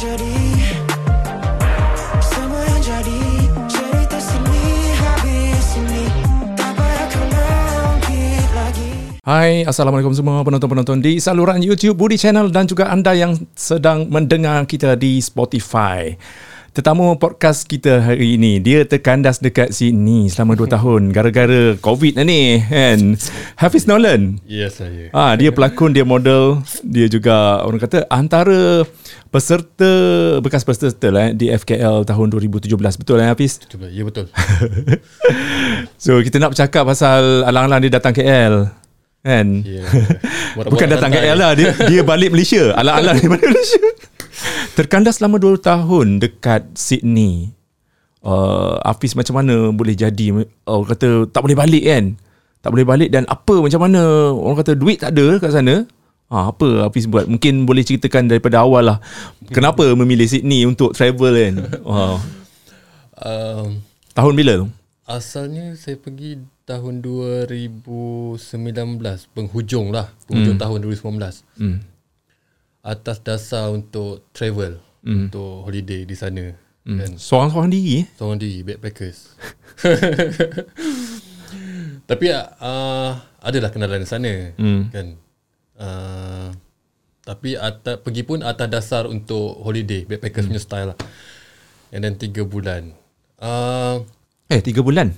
jadi. Semua yang jadi Cerita sini habis ini. Tak payah kau lagi. Hai, Assalamualaikum semua penonton-penonton di saluran YouTube Budi Channel dan juga anda yang sedang mendengar kita di Spotify. Tetamu podcast kita hari ini, dia terkandas dekat sini selama 2 tahun gara-gara COVID ni kan. Hafiz Nolan. Ya saya. Ah, dia pelakon, dia model, dia juga orang kata antara peserta bekas peserta lah eh, di FKL tahun 2017. Betul lah Hafiz? Cuba, ya betul. So kita nak bercakap pasal alang-alang dia datang KL. Kan? Ya. Bukan datang KL lah dia, dia balik Malaysia Alang-alang dia balik Malaysia Terkandas selama 2 tahun Dekat Sydney uh, Hafiz macam mana Boleh jadi uh, Orang kata Tak boleh balik kan Tak boleh balik Dan apa macam mana Orang kata duit tak ada kat sana ha, Apa Hafiz buat Mungkin boleh ceritakan Daripada awal lah Kenapa memilih Sydney Untuk travel kan wow. Um, Tahun bila tu asalnya saya pergi tahun 2019, penghujung lah, penghujung Hmm. tahun 2019. hmm. Atas dasar untuk travel, Hmm. untuk holiday di sana. Hmm. Kan? Seorang-seorang diri eh? Seorang diri, backpackers. Tapi uh, adalah kenalan di sana. Hmm. Kan? Uh, tapi atas, pergi pun atas dasar untuk holiday, backpackers Hmm. punya style lah. And then 3 bulan. Uh, Eh, tiga bulan.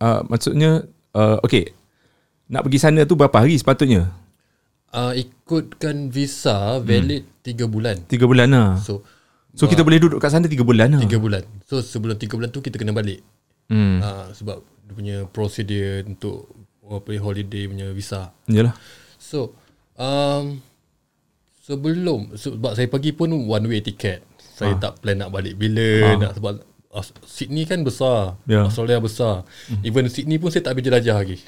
Uh, maksudnya, uh, okay. Nak pergi sana tu berapa hari sepatutnya? Uh, ikutkan visa valid 3 bulan. Tiga bulan lah. So So, kita boleh duduk kat sana tiga bulan lah. 3 bulan. So sebelum 3 bulan tu kita kena balik. Hmm. Uh, sebab dia punya prosedur untuk apa holiday punya visa. Yalah. So um, sebelum sebab saya pergi pun one way ticket. Saya tak plan nak balik bila nak sebab uh, Sydney kan besar. Ya. Australia besar. Even Sydney pun saya tak habis jelajah lagi.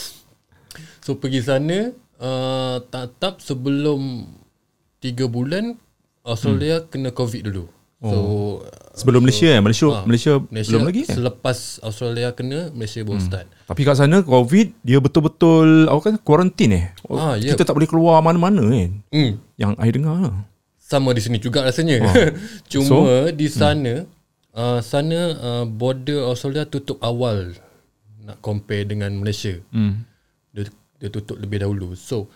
so pergi sana uh, tak-tak sebelum 3 bulan Australia kena COVID dulu. So Sebelum Malaysia kan? Malaysia, ah, Malaysia, Malaysia belum lagi kan? Selepas Australia kena Malaysia baru start. Tapi kat sana COVID, dia betul-betul, apa kan, kuarantin eh. Ya. Kita tak boleh keluar mana-mana kan. Hmm. Yang I dengar lah. sama di sini juga rasanya. Cuma so, di sana hmm. uh, sana uh, border Australia tutup awal nak compare dengan Malaysia. Hmm. Dia dia tutup lebih dahulu. So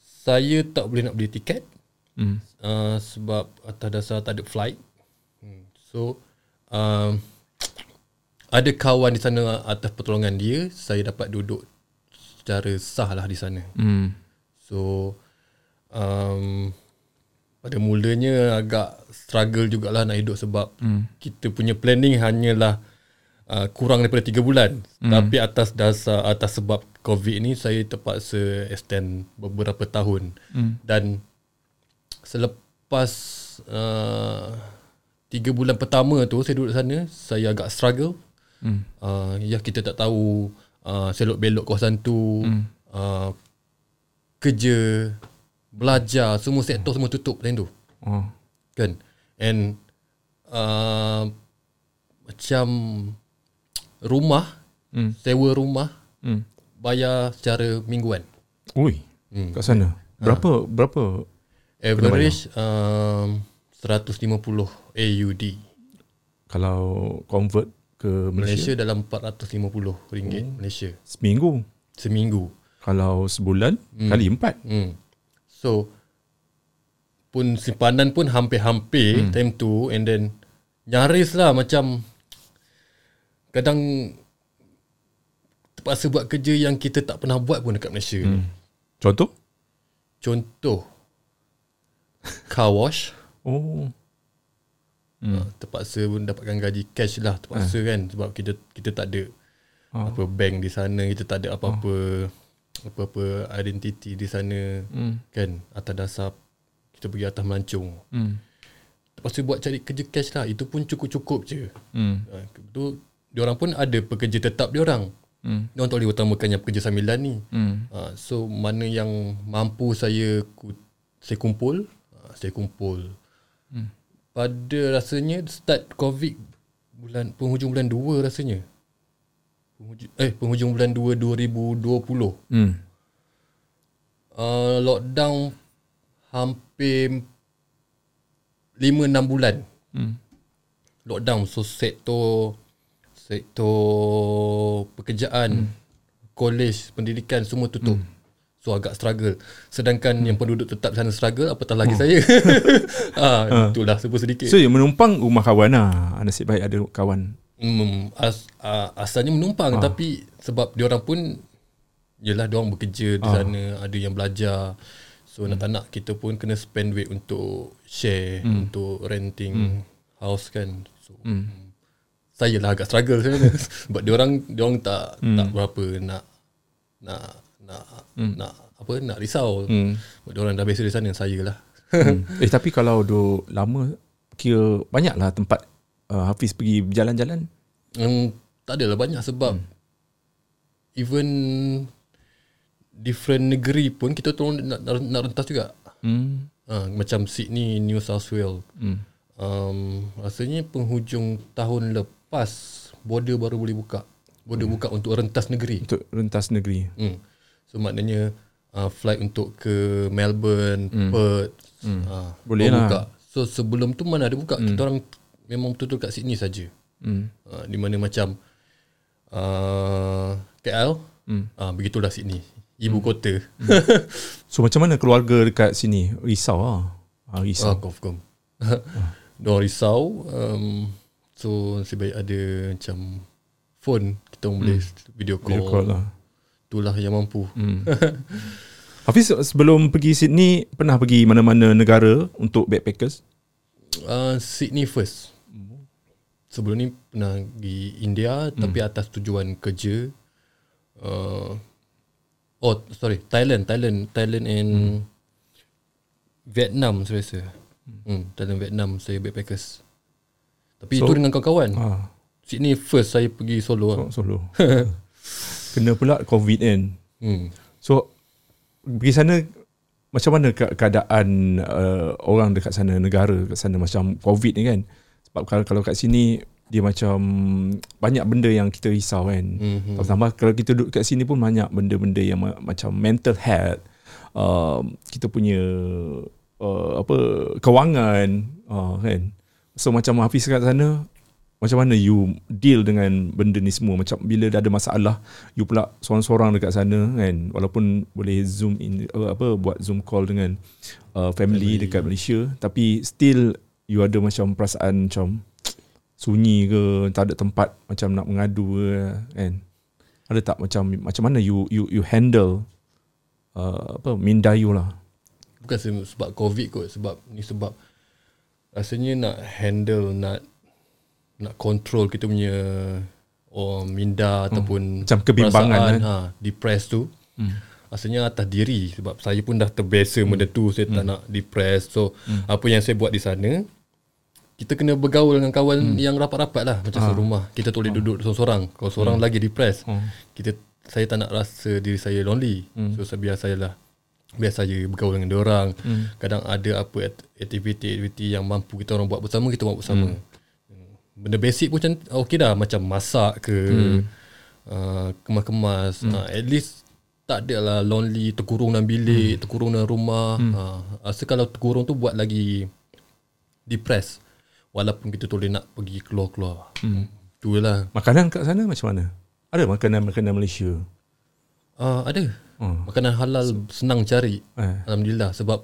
saya tak boleh nak beli tiket Hmm. uh, sebab atas dasar tak ada flight. Hmm. So um, ada kawan di sana atas pertolongan dia saya dapat duduk secara sah lah di sana. Hmm. So um, pada mulanya agak struggle jugalah nak hidup sebab hmm. kita punya planning hanyalah uh, kurang daripada 3 bulan. Hmm. Tapi atas dasar atas sebab COVID ni saya terpaksa extend beberapa tahun. Hmm. Dan selepas uh, 3 bulan pertama tu saya duduk sana saya agak struggle. Hmm. Uh, ya kita tak tahu uh, selok belok kawasan tu. Hmm. Uh, kerja, belajar, semua sektor semua tutup time tu. Oh. Kan? And uh, macam rumah, Hmm. sewa rumah, Hmm. Bayar secara mingguan. Ui. Hmm. Kat sana. Berapa, berapa? Average um, 150 AUD. Kalau convert ke Malaysia, Malaysia dalam 450 ringgit Malaysia seminggu. seminggu. Kalau sebulan, kali empat. Hmm. So pun simpanan pun hampir-hampir hmm. time tu and then nyaris lah macam kadang terpaksa buat kerja yang kita tak pernah buat pun dekat Malaysia. Hmm. Contoh? Contoh car wash Oh. hmm. terpaksa pun dapatkan gaji cash lah terpaksa kan sebab kita kita tak ada apa bank di sana kita tak ada apa-apa apa-apa identiti di sana Hmm. kan atas dasar kita pergi atas melancong Hmm. terpaksa buat cari kerja cash lah itu pun cukup-cukup je Hmm. ha, tu diorang pun ada pekerja tetap diorang Hmm. diorang tak boleh utamakan yang pekerja sambilan ni Hmm. ha, so mana yang mampu saya ku, saya kumpul ha, saya kumpul Hmm. pada rasanya start covid bulan penghujung bulan 2 rasanya penghujung, eh penghujung bulan 2 2020 Hmm. uh, lockdown hampir 5 6 bulan. Hmm. Lockdown so sektor sektor pekerjaan, hmm. college, pendidikan semua tutup. Hmm. So agak struggle. Sedangkan hmm. yang penduduk tetap sana struggle apatah lagi oh. saya. ah, itulah sebut sedikit. So yang menumpang rumah kawan lah. Nasib baik ada kawan. Hmm, as, uh, asalnya menumpang ah. tapi sebab dia orang pun Yelah dia orang bekerja di ah. sana Ada yang belajar So hmm. nak tak nak kita pun kena spend duit untuk share hmm. Untuk renting hmm. house kan So hmm. Saya lah agak struggle sebenarnya Sebab dia orang dia orang tak hmm. tak berapa nak nak nak hmm. nak apa nak risau. Hmm. Sebab dia orang dah biasa di sana saya lah. hmm. Eh tapi kalau duk lama kira banyaklah tempat uh, Hafiz pergi berjalan-jalan. Hmm, tak adalah banyak sebab hmm. even different negeri pun kita tolong nak, nak, nak rentas juga. Hmm. Ha, macam Sydney, New South Wales. Hmm. Um, rasanya penghujung tahun lepas border baru boleh buka. Border hmm. buka untuk rentas negeri. Untuk rentas negeri. Hmm. So maknanya uh, flight untuk ke Melbourne, hmm. Perth. Hmm. Uh, boleh lah. Buka. So sebelum tu mana ada buka. Hmm. Kita orang memang betul-betul kat Sydney saja. Hmm. Uh, di mana macam uh, KL, hmm. uh, begitulah Sydney ibu hmm. kota. Hmm. so macam mana keluarga dekat sini? Risau ah. Ha, risau. Ah, confirm. Dia risau. Um, so sebaik ada macam phone kita boleh hmm. video call. Video call lah. Itulah yang mampu. Hmm. Hafiz sebelum pergi Sydney pernah pergi mana-mana negara untuk backpackers? Uh, Sydney first. Sebelum ni pernah pergi India hmm. tapi atas tujuan kerja. Uh, Oh sorry Thailand Thailand Thailand and hmm. Vietnam saya rasa hmm. Thailand Vietnam saya backpackers Tapi so, itu dengan kawan-kawan ha. Sydney first saya pergi solo so, Solo Kena pula covid kan hmm. So Pergi sana Macam mana keadaan uh, Orang dekat sana Negara dekat sana Macam covid ni kan Sebab kalau, kalau kat sini dia macam banyak benda yang kita risau kan. Mm-hmm. Pertama kalau kita duduk kat sini pun banyak benda-benda yang ma- macam mental health, uh, kita punya uh, apa kewangan uh, kan. So macam Hafiz kat sana macam mana you deal dengan benda ni semua? Macam bila dah ada masalah you pula seorang-seorang dekat sana kan? Walaupun boleh zoom in uh, apa buat zoom call dengan uh, family, family. dekat Malaysia tapi still you ada macam perasaan macam sunyi ke tak ada tempat macam nak mengadu ke kan? Ada tak macam macam mana you you you handle uh, apa mindayu lah? Bukan sebab covid kot sebab ni sebab rasanya nak handle nak nak control kita punya oh, minda hmm. ataupun macam kebimbangan perasaan, kan? ha, depressed tu hmm. rasanya atas diri sebab saya pun dah terbiasa hmm. benda tu saya hmm. tak nak depressed so hmm. apa yang saya buat di sana kita kena bergaul dengan kawan hmm. yang rapat-rapat lah macam ha. rumah kita tak boleh ha. duduk seorang-seorang kalau seorang hmm. lagi depressed hmm. kita saya tak nak rasa diri saya lonely hmm. so saya biar saya lah biar saya bergaul dengan orang hmm. kadang ada apa aktiviti-aktiviti yang mampu kita orang buat bersama kita buat bersama hmm. benda basic pun macam okey dah macam masak ke hmm. uh, kemas-kemas hmm. uh, at least tak ada lah lonely terkurung dalam bilik hmm. terkurung dalam rumah hmm. uh, rasa kalau terkurung tu buat lagi depressed Walaupun kita boleh nak pergi keluar-keluar. Hmm. Itulah. Makanan kat sana macam mana? Ada makanan-makanan Malaysia? Uh, ada. Hmm. Makanan halal senang cari. Eh. Alhamdulillah. Sebab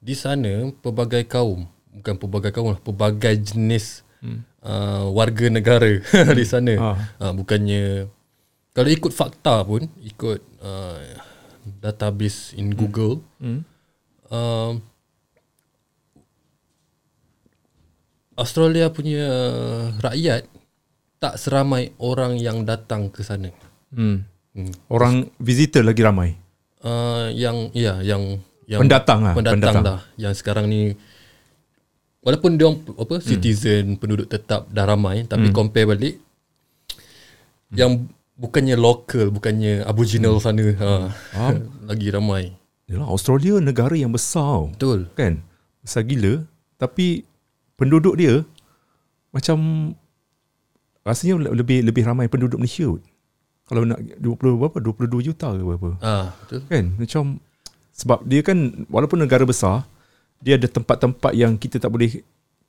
di sana pelbagai kaum. Bukan pelbagai kaum lah. Pelbagai jenis hmm. uh, warga negara hmm. di sana. Ah. Uh, bukannya... Kalau ikut fakta pun, ikut uh, database in hmm. Google, hmm. Uh, Australia punya rakyat tak seramai orang yang datang ke sana. Hmm. Hmm. Orang visitor lagi ramai. Uh, yang ya yang yang pendatang lah, pendatang, pendatang dah yang sekarang ni walaupun dia apa hmm. citizen penduduk tetap dah ramai tapi hmm. compare balik hmm. yang bukannya local bukannya aboriginal hmm. sana ha, ah. lagi ramai. Yalah Australia negara yang besar. Betul. Kan? Besar gila tapi penduduk dia macam rasanya lebih lebih ramai penduduk Malaysia. Kalau nak 20 berapa 22 juta ke berapa? Ah, betul. Kan? Macam sebab dia kan walaupun negara besar dia ada tempat-tempat yang kita tak boleh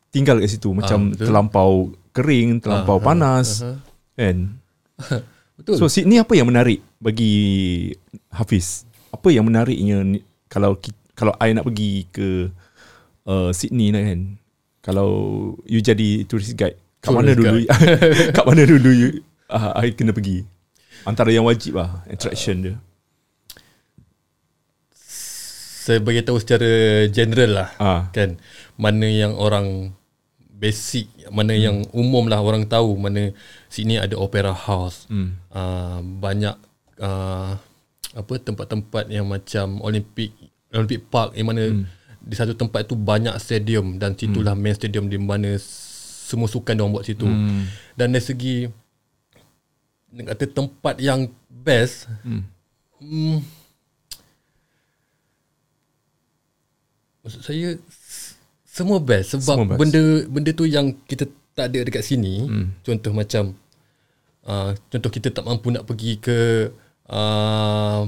tinggal kat situ macam betul. terlampau kering, terlampau Ah, panas aha. kan. Betul. So Sydney apa yang menarik bagi Hafiz? Apa yang menariknya kalau kalau I nak pergi ke uh, Sydney lah kan? Kalau you jadi tourist guide, kat mana Tourist dulu kat mana dulu you uh, I kena pergi? Antara yang wajib lah attraction dia. Saya bagi tahu secara general lah. Ah. Kan mana yang orang basic, mana hmm. yang umum lah orang tahu mana sini ada opera house. Hmm. Uh, banyak uh, apa tempat-tempat yang macam Olympic Olympic Park yang mana hmm. di satu tempat tu banyak stadium dan situlah hmm. main stadium di mana semua sukan dia orang buat situ. Hmm. Dan dari segi nak kata tempat yang best hmm. Hmm, maksud saya semua best sebab Semua best. benda benda tu yang kita tak ada dekat sini hmm. contoh macam uh, contoh kita tak mampu nak pergi ke uh,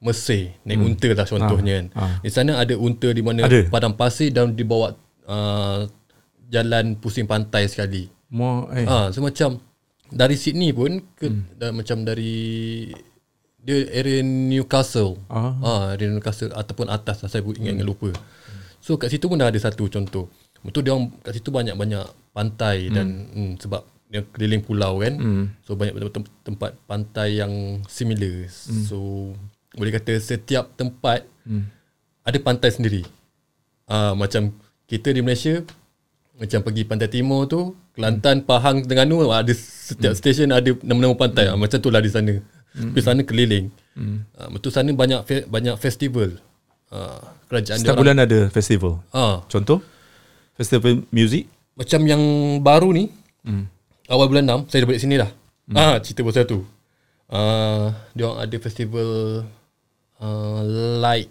Mesir naik hmm. unta lah contohnya kan ah. di sana ada unta di mana Ada. padang pasir dan dibawa uh, jalan pusing pantai sekali More eh. Ah, so macam dari Sydney pun ke hmm. da, macam dari dia area Newcastle. Ah. Ah, area Newcastle ataupun atas lah saya ingat ingat lupa. So kat situ pun dah ada satu contoh. Betul dia orang kat situ banyak-banyak pantai hmm. dan hmm, sebab dia keliling pulau kan. Hmm. So banyak tem- tempat pantai yang similar. Hmm. So boleh kata setiap tempat hmm. ada pantai sendiri. Ah, macam kita di Malaysia macam pergi pantai timur tu Kelantan, Pahang, Terengganu ada setiap hmm. stesen ada nama-nama pantai hmm. macam tu lah di sana. Hmm. Di sana keliling. Hmm. Uh, betul sana banyak fe- banyak festival. Uh, kerajaan Setiap bulan ada festival. Ah, Contoh festival music. macam yang baru ni hmm. awal bulan 6 saya dah balik sini dah. Hmm. Ah, cerita pasal tu. Uh, dia ada festival uh, light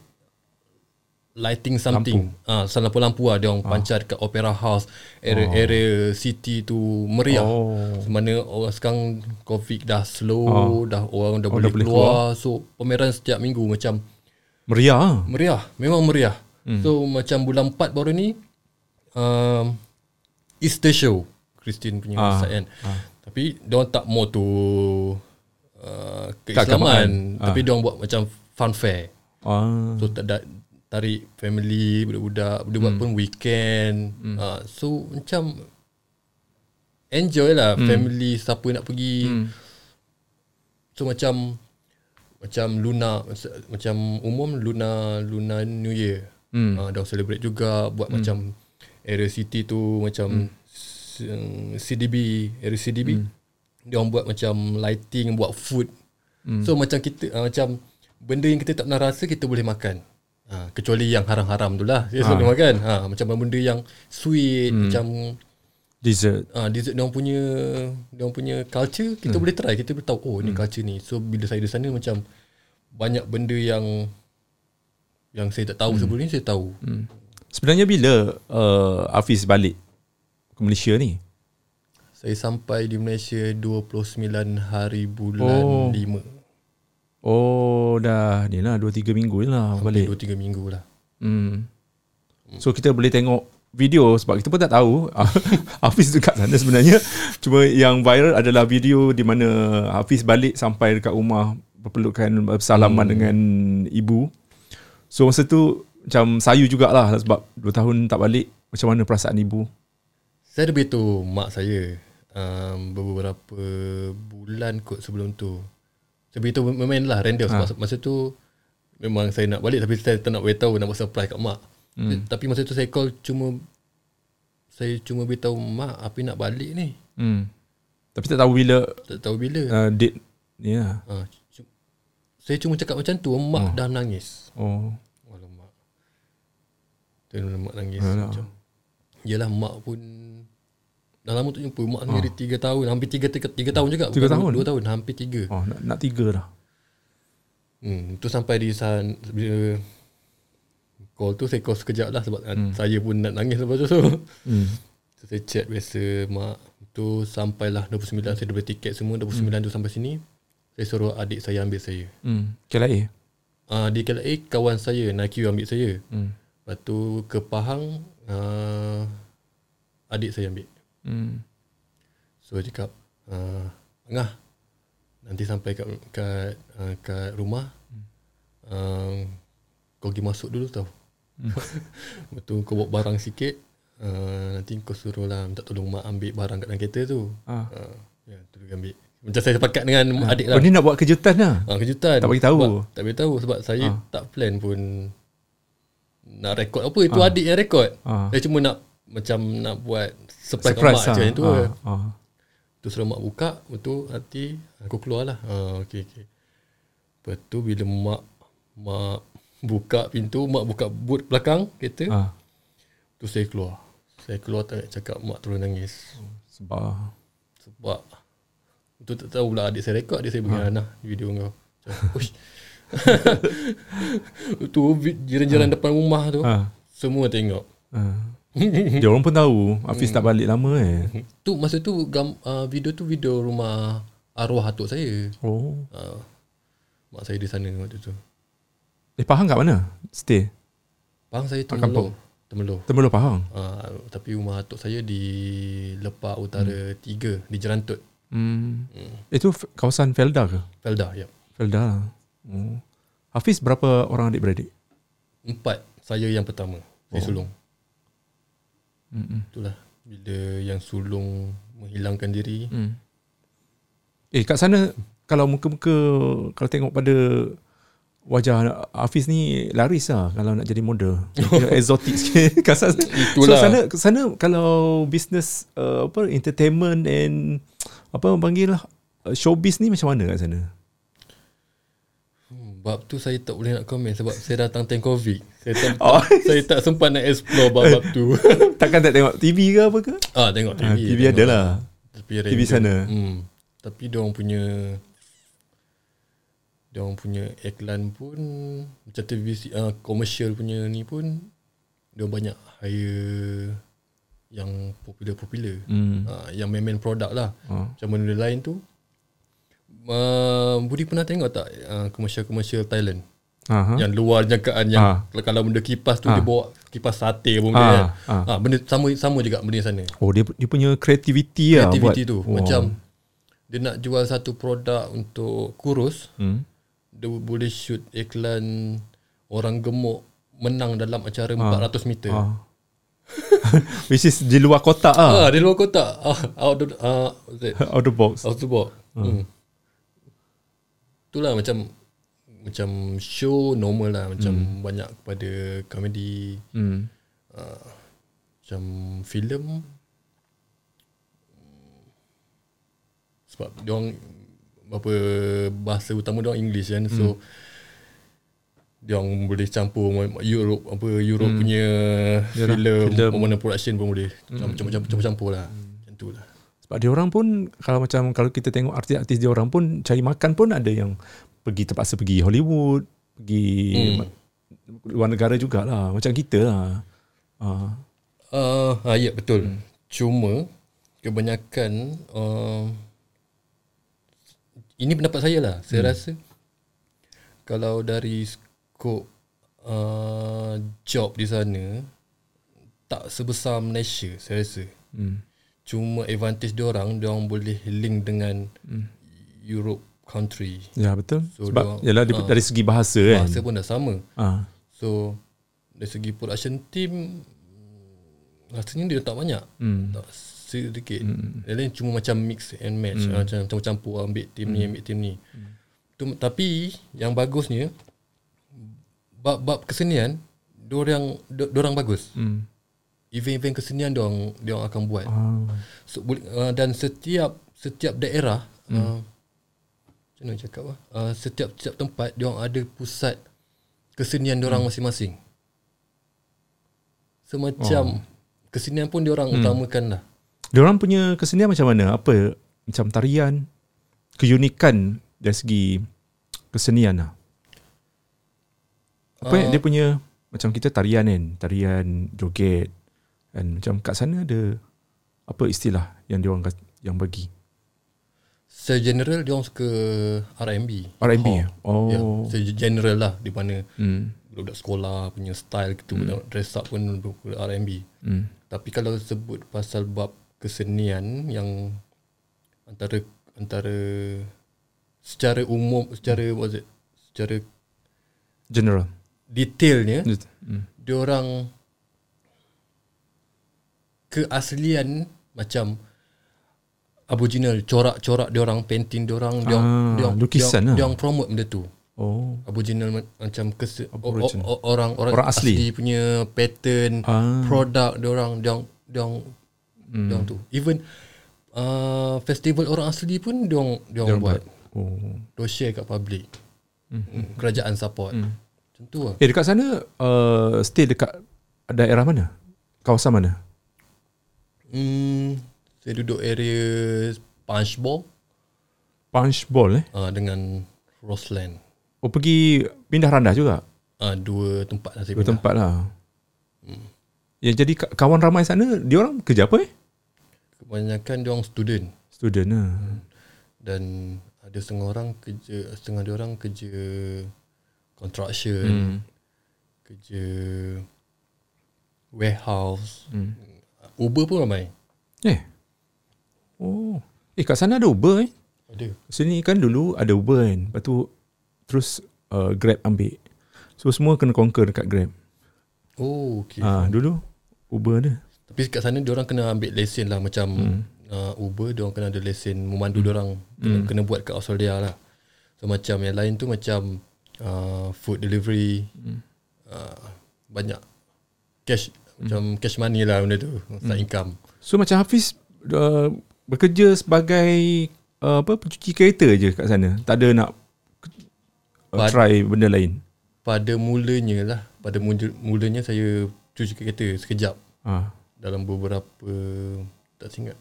lighting something. Ah, uh, lampu-lampu lah dia orang pancar dekat Opera House, area-area city tu meriah. Oh. Semana orang sekarang COVID dah slow, dah orang dah, Oh, boleh, dah boleh keluar. So pameran setiap minggu macam Meriah. ah. Meriah, memang meriah. Hmm. So macam bulan 4 baru ni um, Easter show Christine punya Ah, ah, kan. Ah. Tapi dia orang tak mau tu uh, keislaman, tapi dia orang buat macam fun fair. Ah. So tak ada tarik family budak-budak, dia buat pun weekend. Hmm. Uh, so macam enjoy lah hmm. family siapa nak pergi. Hmm. So macam macam Luna macam umum Luna Luna New Year. Hmm. Uh, dah celebrate juga buat hmm. macam area city tu macam hmm. CDB, area CDB. Hmm. Dia orang buat macam lighting, buat food. Hmm. So macam kita uh, macam benda yang kita tak pernah rasa kita boleh makan. Ha, kecuali yang haram-haram tu lah boleh makan ha, Macam benda yang sweet hmm. Macam Dessert. ah dessert dia orang punya dia orang punya culture kita hmm. boleh try kita boleh tahu oh ni culture ni so bila saya di sana macam banyak benda yang yang saya tak tahu hmm. sebelum ni saya tahu hmm. Sebenarnya bila uh, Hafiz balik ke Malaysia ni? saya sampai di Malaysia 29 hari bulan oh. 5 Oh dah ni lah 2-3 minggu je lah balik. 2 3 minggu lah Hmm. So kita boleh tengok video sebab kita pun tak tahu Hafiz dekat sana sebenarnya. Cuma yang viral adalah video di mana Hafiz balik sampai dekat rumah berpelukan bersalaman hmm. dengan ibu. So masa tu macam sayu jugalah sebab 2 tahun tak balik. Macam mana perasaan ibu? saya ada beritahu mak saya um, beberapa bulan kot sebelum tu saya beritahu main lah random sebab masa tu memang saya nak balik tapi saya tak nak beritahu nak buat surprise kat mak hmm. tapi masa tu saya call cuma saya cuma beritahu mak api nak balik ni Hmm. Tapi tak tahu bila tak tahu bila uh, date ni lah. ha, cu- saya cuma cakap macam tu mak dah menangis Oh. alamak tu mak nangis Alah. macam Yelah mak pun Dah lama tak jumpa Mak sendiri 3 tahun Hampir 3 3, 3 tahun juga Tiga tahun? 2 tahun Hampir 3 Oh, nak, nak tiga dah. hmm, Tu sampai di sana Bila Call tu saya call sekejap lah Sebab hmm. saya pun nak nangis lepas tu so, Hmm. so Saya chat biasa Mak Tu sampailah 29 Saya dah tiket semua 29 hmm. tu sampai sini Saya suruh adik saya ambil saya Hmm. KLIA. uh, Di KLA kawan saya Naki ambil saya Hmm. Lepas Lepas tu ke Pahang uh, adik saya ambil. Hmm. So dia cakap uh, Angah Nanti sampai kat kat, uh, kat rumah uh, Kau pergi masuk dulu tau Betul kau bawa barang sikit uh, Nanti kau suruh lah Minta tolong mak ambil barang kat dalam kereta tu Ah. uh, Ya tu dia ambil Macam saya sepakat dengan adik lah Kau ni nak buat kejutan lah. Ah, kejutan. Tak bagi tahu. Sebab, tak bagi tahu sebab saya Ah. tak plan pun nak rekod apa. Itu adik yang rekod. Ah. Dia cuma nak macam nak buat surprise, Surprise kat mak lah. macam tu. Ah. ah. Tu suruh mak buka, betul hati aku keluar lah. Ah, okey okey. Lepas tu bila mak mak buka pintu, mak buka boot belakang kereta, Ah. tu saya keluar. Saya keluar tak nak cakap mak terus nangis. Sebab Sebab Tu tak tahu pula adik saya rekod Adik saya bagi Ha. Video kau Macam, Tu jiran-jiran depan rumah tu ah. Semua tengok ah. Dia orang pun tahu Hafiz tak balik lama eh. Tu masa tu gam, uh, Video tu video rumah Arwah atuk saya Oh. uh, Mak saya di sana waktu tu Eh Pahang kat mana? Stay. Pahang saya? Temeloh Temeloh Temeloh Pahang. uh, Tapi rumah atuk saya di Lepak Utara 3 Di Jerantut Hmm. Itu f- kawasan Felda ke? Felda ya Felda. Oh. Hafiz berapa orang adik-beradik? Empat Saya yang pertama Saya Oh. sulung Itulah Bila yang sulung Menghilangkan diri Hmm. Eh kat sana kalau muka-muka kalau tengok pada wajah Hafiz ni laris lah kalau nak jadi model. Exotic sikit kat sana. So Itulah. sana sana kalau business uh, apa entertainment and apa panggil lah showbiz ni macam mana kat sana? Bab tu saya tak boleh nak komen Sebab saya datang time covid Saya tak, Oh. saya tak sempat nak explore bab-bab tu Takkan tak tengok TV ke apa ke? Ah tengok TV Ah, TV tengok. ada lah. Tapi TV sana. hmm. Tapi dia orang punya dia orang punya iklan pun macam TV uh, commercial punya ni pun dia orang banyak hire yang popular-popular. Hmm. Uh, yang main-main produk lah. Oh. Macam benda lain tu uh, Budi pernah tengok tak uh, commercial-commercial Thailand? Aha. Yang luar jangkaan yang Ah. kalau- benda kipas tu Ah. dia bawa kipas sate pun Ah, kan. ah. Ah, benda sama sama juga benda sana. Oh dia dia punya creativity, lah Creativity buat. tu macam dia nak jual satu produk untuk kurus, hmm. dia boleh shoot iklan orang gemuk menang dalam acara 400 meter. Ah. Ah. Which is di luar kotak ah. ah di luar kotak. Ah, out the ah, that? Out the box. Out the box. Hmm. Itulah macam macam show normal lah. Macam hmm. banyak kepada komedi Hmm. macam filem. Sebab dia orang apa bahasa utama dia orang English kan. So dia orang boleh campur Europe apa Europe punya Yalah, filem mana production pun boleh. Macam-macam campur-campur lah. Macam tu lah Sebab dia orang pun kalau macam kalau kita tengok artis-artis dia orang pun cari makan pun ada yang pergi terpaksa pergi Hollywood, pergi Hmm. luar negara jugalah. Macam kita lah. Uh, Uh, ah, ya betul. Hmm. Cuma kebanyakan uh, ini pendapat saya lah. Saya hmm. rasa kalau dari skop uh, job di sana tak sebesar Malaysia saya rasa. hmm. Cuma advantage dia orang dia orang boleh link dengan hmm. Europe country. Ya betul. So, Sebab dia- yalah dari, ah. dari segi bahasa kan. Bahasa pun dah sama. Ah. So dari segi production team rasanya dia tak banyak. Hmm. Tak sedikit. Hmm. Yang lain cuma macam mix and match. Hmm. Macam campur-campur ambil tim ni ambil tim ni. Hmm. Tu, tapi yang bagusnya bab-bab kesenian diorang diorang bagus. Hmm. Event-event kesenian diorang diorang akan buat. Ah. So, boleh- uh, dan setiap setiap daerah hmm. uh, macam mana cakap lah uh, setiap setiap tempat dia orang ada pusat kesenian dia orang hmm. masing-masing semacam oh. kesenian pun dia orang hmm. utamakan lah Dia orang punya kesenian macam mana? Apa macam tarian, keunikan dari segi kesenian lah. Apa uh, dia punya macam kita tarian kan, tarian joget kan macam kat sana ada apa istilah yang dia orang yang bagi? secara general dia orang suka R&B R&B ya? hop. Oh. ya, secara general lah di mana Hmm. budak sekolah punya style gitu hmm. dress up pun budak R&B Hmm. tapi kalau sebut pasal bab kesenian yang antara antara secara umum secara what is it, secara General. detailnya Hmm. dia orang keaslian macam Aboriginal corak-corak dia orang painting dia orang dia orang Ah, dia orang lukisan dia, lah. dia orang promote benda tu Oh. Aboriginal ma- macam kes, o, o, Aboriginal. o, orang orang Orang asli. asli. punya pattern Ah. produk dia orang dia orang dia orang Hmm. dia orang tu even uh, festival orang asli pun dia orang dia orang buat Oh. dia share kat public hmm. kerajaan support Hmm. macam tu lah Eh dekat sana uh, stay dekat daerah mana? Kawasan mana? Hmm, saya duduk area Punchbowl Punch Ball eh. uh, dengan Roseland. Oh pergi pindah randah juga. Uh, dua tempat lah saya Dua pindah. tempat lah. Ya jadi ka- kawan ramai sana dia orang kerja apa eh? Kebanyakan dia orang student Student lah. dan ada setengah orang kerja setengah dia orang kerja construction, Hmm. kerja warehouse. Hmm. Uber pun ramai. Eh. Oh. Eh kat sana ada Uber eh? Ada. Sini kan dulu ada Uber kan. Lepas tu terus uh, Grab ambil. So semua kena conquer dekat Grab. Oh, okay. Ah dulu Uber ada. Tapi kat sana dia orang kena ambil lesen lah macam hmm. uh, Uber dia orang kena ada lesen memandu hmm. dia orang kena, Hmm. kena buat kat Australia lah. So macam yang lain tu macam uh, food delivery Hmm. uh, banyak cash macam cash money lah benda tu side Hmm. income. So macam Hafiz uh, bekerja sebagai uh, apa pencuci kereta je kat sana. Tak ada nak uh, Pad- try benda lain. Pada mulanya lah pada mula- mulanya saya cuci kereta sekejap Ha. dalam beberapa tak ingat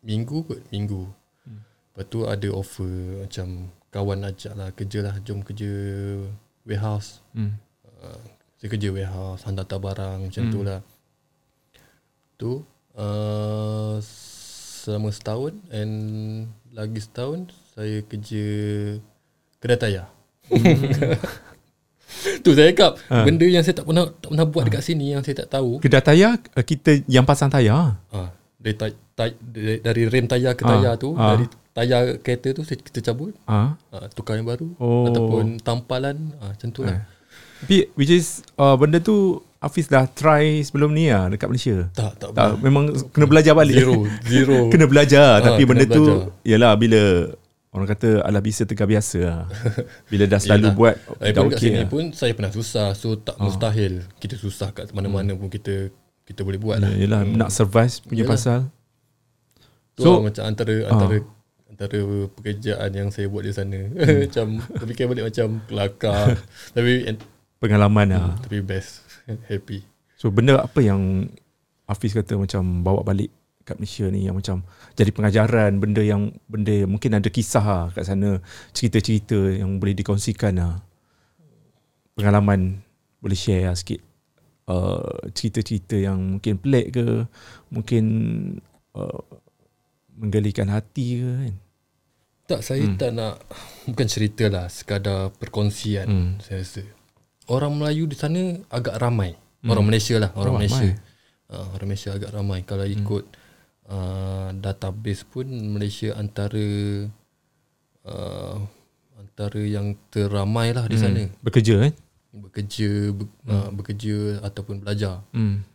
minggu kot minggu hmm. lepas tu ada offer macam kawan ajak lah kerja lah jom kerja warehouse Hmm. uh, saya kerja warehouse hantar-hantar barang macam Hmm. tu lah tu uh, selama setahun and lagi setahun saya kerja kedai tayar tu saya cakap Ha. benda yang saya tak pernah tak pernah buat dekat sini yang saya tak tahu Kedai tayar uh, kita yang pasang tayar. Ah, dari, ta- ta- dari, rem tayar ke Ah, tayar tu, ah. dari tayar kereta tu kita cabut, Ha. ah, tukar yang baru Oh. ataupun tampalan, ah, macam tu lah. Tapi which is uh, benda tu Hafiz dah try sebelum ni lah dekat Malaysia. Tak, tak, Tak, memang kena belajar balik. Zero, zero. kena belajar Ah, tapi kena benda tu belajar. yalah bila orang kata alah bisa tegak biasa lah. Bila dah selalu Yelah. buat Eh, dah okey lah. pun saya pernah susah, so tak mustahil kita susah kat mana-mana pun kita kita boleh buat lah. Ya, Yelah nak survive punya Yelah. pasal. Tu So- lah macam antara antara antara pekerjaan yang saya buat di sana. macam terfikir balik macam kelakar tapi Pengalaman lah. tapi best. Happy. So benda apa yang Hafiz kata macam bawa balik kat Malaysia ni yang macam jadi pengajaran benda yang benda yang mungkin ada kisah lah kat sana cerita-cerita yang boleh dikongsikan lah pengalaman boleh share lah sikit uh, cerita-cerita yang mungkin pelik ke mungkin uh, menggelikan hati ke kan Tak, saya hmm. tak nak bukan cerita lah, sekadar perkongsian Hmm. saya rasa. Orang Melayu di sana agak ramai. Orang Malaysia lah, orang Oh, Malaysia. ramai. Uh, orang Malaysia agak ramai. Kalau ikut uh, database pun Malaysia antara uh, antara yang teramai lah di sana. bekerja kan Bekerja, be, uh, bekerja ataupun belajar. hmm.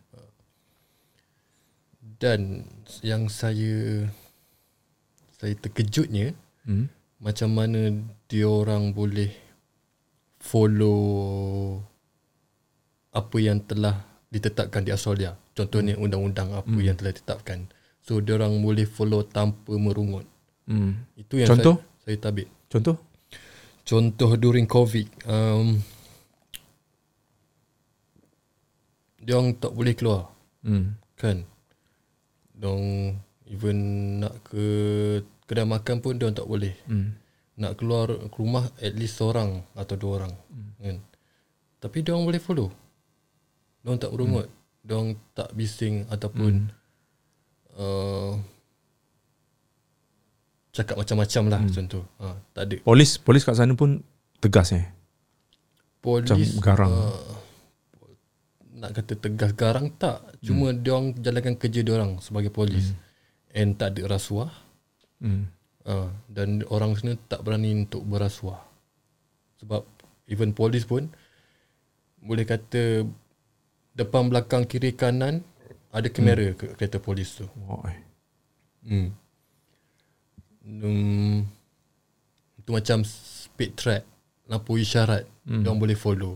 Dan yang saya saya terkejutnya Hmm. macam mana dia orang boleh follow apa yang telah ditetapkan di Australia. Contohnya undang-undang apa Hmm. yang telah ditetapkan. So dia orang boleh follow tanpa merungut. Hmm. Itu yang Contoh? saya, saya tabik. contoh Contoh during COVID, um, dia orang tak boleh keluar hmm. kan. Dia even nak ke kedai makan pun dia orang tak boleh. Hmm. Nak keluar ke rumah at least seorang atau dua orang hmm. kan tapi dia orang boleh follow dia orang tak berungut hmm. dia orang tak bising ataupun hmm. uh, cakap macam-macam lah hmm. contoh ha, tak ada polis polis kat sana pun tegas eh polis Macam garang. uh, nak kata tegas garang tak. Cuma hmm. dia orang jalankan kerja dia orang sebagai polis. Hmm. And tak ada rasuah. Hmm. Uh, dan orang sana tak berani untuk berasuah. Sebab even polis pun boleh kata depan belakang kiri kanan ada kamera hmm. kereta polis tu. Oh, eh. Hmm. Hmm. Itu macam speed track, lampu isyarat, hmm. dia orang boleh follow.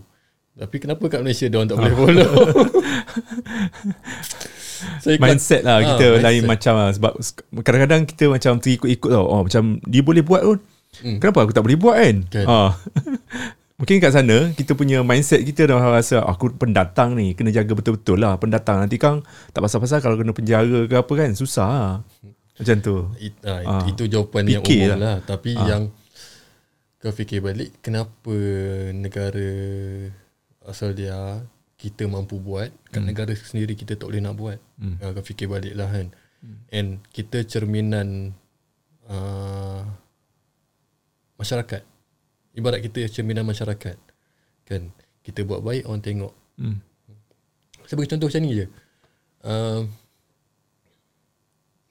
Tapi kenapa kat Malaysia dia orang tak boleh follow? Saya Mindset lah Ah, kita mindset. lain macam lah Sebab kadang-kadang kita macam terikut-ikut tau oh, Macam dia boleh buat pun Hmm. Kenapa aku tak boleh buat kan? Ha. Mungkin kat sana kita punya mindset kita dah rasa aku pendatang ni kena jaga betul-betul lah pendatang nanti kan tak pasal-pasal kalau kena penjara ke apa kan susah lah. Macam tu. It, ah, Ah. Itu jawapan yang umum lah. lah. Tapi Ah. yang kau fikir balik, kenapa negara asal dia kita mampu buat, kat negara sendiri kita tak boleh nak buat. Hmm. Ah, kau fikir balik lah kan. And kita cerminan uh, masyarakat. Ibarat kita cerminan masyarakat. Kan? Kita buat baik, orang tengok. Hmm. Saya bagi contoh macam ni je. Uh,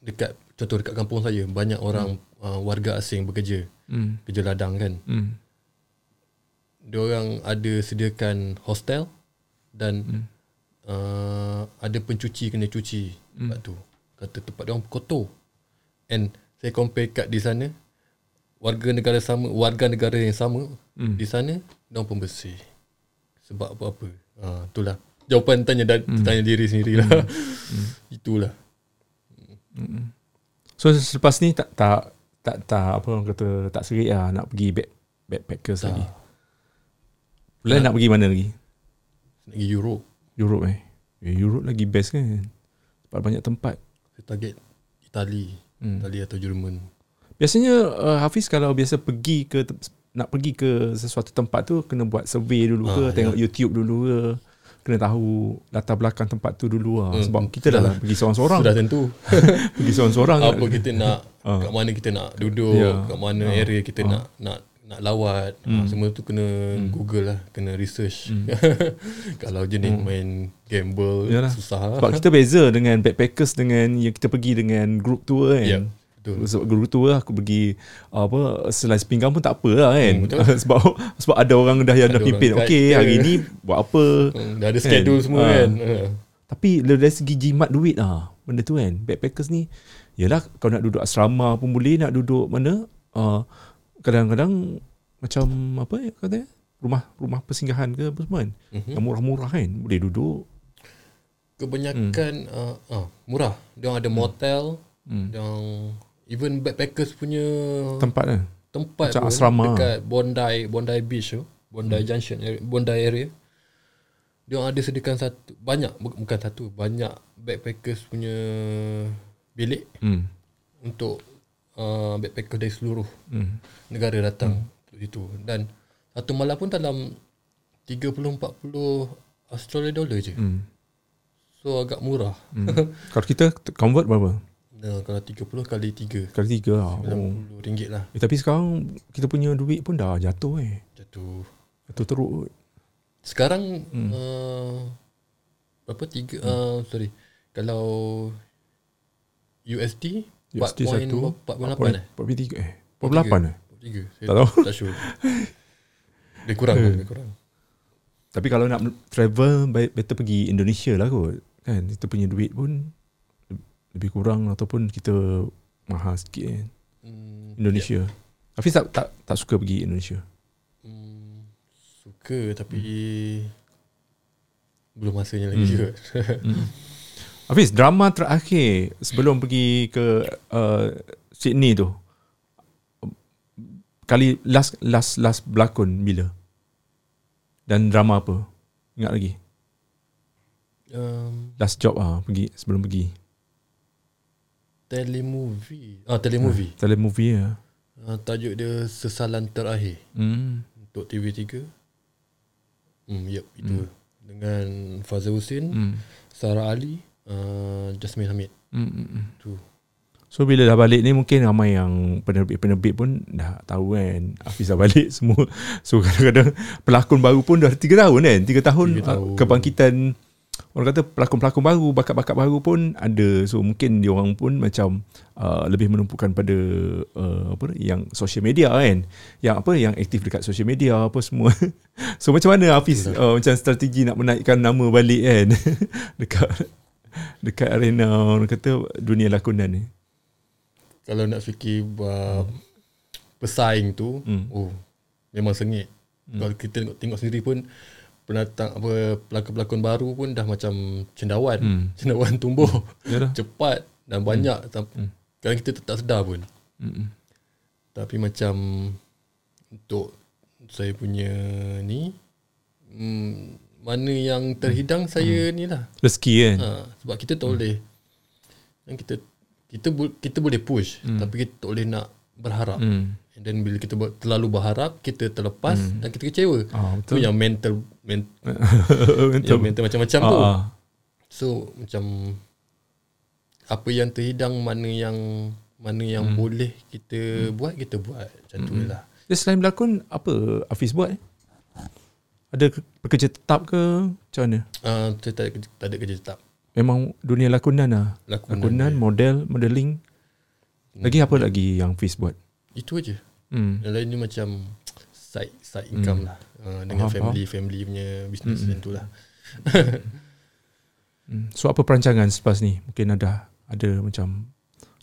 dekat contoh dekat kampung saya banyak orang hmm. uh, warga asing bekerja, Hmm. kerja ladang kan. Hmm. Dia orang ada sediakan hostel dan hmm. uh, ada pencuci kena cuci tempat tu. Kata tempat dia orang kotor. And saya compare kat di sana warga negara sama, warga negara yang sama Hmm. di sana dia orang pembersih. Sebab apa-apa. Ha, itulah. Jawapan tanya dan hmm. tanya diri sendirilah. Hmm. Itulah. So selepas ni tak tak tak tak apa orang kata tak serik lah nak pergi back, backpackers lagi. Plan nak pergi mana lagi? Nak pergi Europe. Europe eh. eh Europe lagi best kan. Sebab banyak tempat. Saya target Itali. Hmm. Itali atau Jerman. Biasanya uh, Hafiz kalau biasa pergi ke nak pergi ke sesuatu tempat tu kena buat survey dulu ke, Ah, tengok YouTube dulu ke, kena tahu latar belakang tempat tu dulu lah. Hmm, Sebab kita dah lah pergi seorang-seorang. Sudah tentu. pergi seorang-seorang. Apa kita nak, Ah. kat mana kita nak duduk, Ya. kat mana Ah. area kita nak nak nak lawat. Hmm. Ha, semua tu kena Google lah, kena research. Kalau jenis main gamble, Hmm. Yalah. susah lah. Sebab kita beza dengan backpackers dengan yang kita pergi dengan group tour kan. Ya, betul. Sebab group tour aku pergi apa slice pinggang pun tak apa lah kan. Hmm, betul. sebab sebab ada orang dah yang Ada dah pimpin. Okey, hari ni buat apa? Hmm, dah ada schedule semua Ah. kan. Ha. Tapi dari segi jimat duit ah benda tu kan. Backpackers ni yalah kau nak duduk asrama pun boleh, nak duduk mana uh, kadang-kadang macam apa ya kata rumah rumah persinggahan ke apa semua kan. Mhm. Yang murah-murah kan. Boleh duduk. Kebanyakan uh, uh, murah. Dia ada motel, Hmm. dia orang even backpackers punya Tempat kan. tempat Macam asrama. Hmm. dekat Bondi Bondi Beach tu, Bondi Junction, area- Bondi area. Dia ada sediakan satu banyak bu- bukan satu, banyak backpackers punya bilik Hmm. untuk uh, backpacker dari seluruh Hmm. negara datang hmm. situ dan satu malam pun dalam 30 40 Australia dollar je. Hmm. So agak murah. Hmm. Kalau kita convert berapa? Nah, kalau 30 kali 3 Kali tiga lah. Oh. 90 ringgit lah Eh, tapi sekarang kita punya duit pun dah jatuh eh. jatuh. Jatuh teruk. Sekarang hmm. uh, berapa tiga hmm. uh, sorry. Kalau USD USD satu. 4.8 eh? 43 eh. 48 eh. 3. Saya Tak tahu. Tak sure. Dia kurang dia kurang. Tapi kalau nak travel better pergi Indonesia lah kot. Kan kita punya duit pun lebih kurang ataupun kita mahal sikit kan. Hmm, Indonesia. Hafiz tak, tak tak suka pergi Indonesia. Hmm, suka tapi belum masanya lagi Hmm. juga. Hafiz, drama terakhir sebelum pergi ke uh, Sydney tu. Kali last last last berlakon bila? Dan drama apa? Ingat lagi? um, Last job ah pergi sebelum pergi. telemovie. Ah telemovie. Telemovie ya. Ah, tajuk dia Sesalan Terakhir Hmm. untuk TV3. Hmm, yep, itu. Dengan Fazal Hussein, Hmm. Sarah Ali, uh, Jasmine Hamid. Hmm, hmm, hmm. Tu. So bila dah balik ni mungkin ramai yang penerbit-penerbit pun dah tahu kan Hafiz dah balik semua. So kadang-kadang pelakon baru pun dah 3 tahun kan 3 tahun, Tiga tahun. kebangkitan orang kata pelakon-pelakon baru, bakat-bakat baru pun ada. So mungkin dia orang pun macam uh, lebih menumpukan pada uh, apa yang social media kan. Yang apa yang aktif dekat social media apa semua. so macam mana Hafiz uh, macam strategi nak menaikkan nama balik kan dekat dekat arena orang kata dunia lakonan ni. Kalau nak fikir bab pesaing tu, Hmm. oh memang sengit. Kalau kita tengok, tengok sendiri pun penatang apa pelakon-pelakon baru pun dah macam cendawan. Hmm. Cendawan tumbuh Yalah. cepat dan banyak hmm. kadang kita tak sedar pun. Hmm. Tapi macam untuk saya punya ni hmm, mana yang terhidang saya ni lah. Rezeki kan. Ha, sebab kita tak boleh yang kita kita kita boleh push hmm. tapi kita tak boleh nak berharap. Hmm. And then bila kita terlalu berharap, kita terlepas hmm. dan kita kecewa. Ah, Tu yang mental men, Betul. yang mental macam-macam tu. Ah, ah. So macam apa yang terhidang mana yang mana yang hmm. boleh kita hmm. buat kita buat macam tu lah. Selain berlakon apa Hafiz buat eh? Ada ke- pekerja tetap ke macam mana? Uh, saya tak ada, tak ada kerja tetap. Memang dunia lakonan lah. Lakonan, Lakonan, model, modeling. Lagi apa lagi yang Hafiz buat? Itu aja. Hmm. Yang lain ni macam side side income lah. Uh, dengan Faham, family family punya business macam tu lah. Hmm. So apa perancangan selepas ni? Mungkin ada ada macam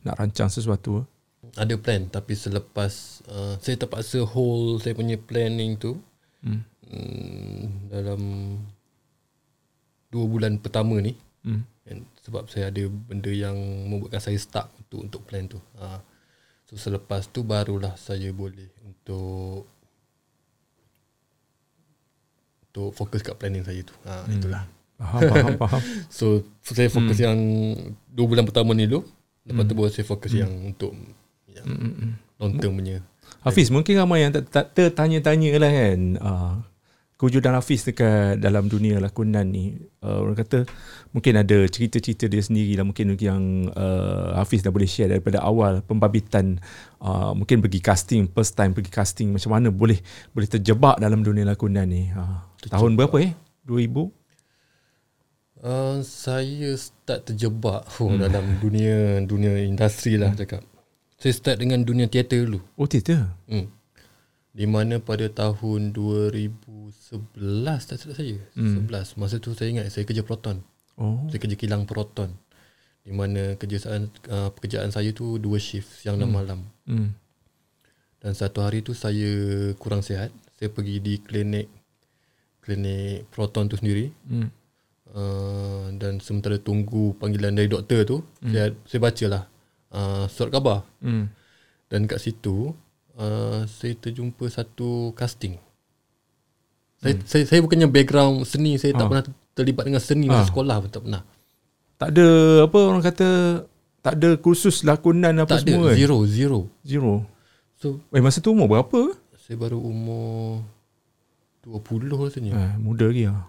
nak rancang sesuatu. Ada plan tapi selepas uh, saya terpaksa hold saya punya planning tu Hmm. mm, dalam dua bulan pertama ni Hmm. And sebab saya ada benda yang membuatkan saya stuck untuk untuk plan tu. Ha. So selepas tu barulah saya boleh untuk untuk fokus kat planning saya tu. Ha, hmm. itulah. Faham, faham, faham. So saya fokus hmm. yang dua bulan pertama ni dulu. Lepas tu baru saya fokus hmm. yang untuk yang Hmm. long term punya. Hafiz, mungkin ramai yang tak, tak tertanya-tanya lah kan. Uh, kewujudan Hafiz dekat dalam dunia lakonan ni. Uh, orang kata mungkin ada cerita-cerita dia sendiri lah. Mungkin yang uh, Hafiz dah boleh share daripada awal pembabitan. Uh, mungkin pergi casting, first time pergi casting. Macam mana boleh boleh terjebak dalam dunia lakonan ni. Uh, tahun berapa eh? 2000? Uh, saya start terjebak oh, hmm. dalam dunia dunia industri lah hmm. cakap. Saya start dengan dunia teater dulu. Oh, teater. Hmm. Di mana pada tahun 2011 tak silap saya. Hmm. 11. Masa tu saya ingat saya kerja Proton. Oh. Saya kerja kilang Proton. Di mana kerjaan uh, pekerjaan saya tu dua shift siang dan malam. Hmm. Dan satu hari tu saya kurang sihat. Saya pergi di klinik klinik Proton tu sendiri. Hmm. Uh, dan sementara tunggu panggilan dari doktor tu, hmm. saya saya bacalah uh, surat khabar. Hmm. Dan kat situ uh, saya terjumpa satu casting. Saya, hmm. saya saya bukannya background seni, saya tak Ah. pernah terlibat dengan seni Ah. masa sekolah pun tak pernah. Tak ada apa orang kata tak ada kursus lakonan apa tak ada semua kan? zero zero. Zero. So Eh masa tu umur berapa? saya baru umur 20 rasanya. Eh, muda lagi lah.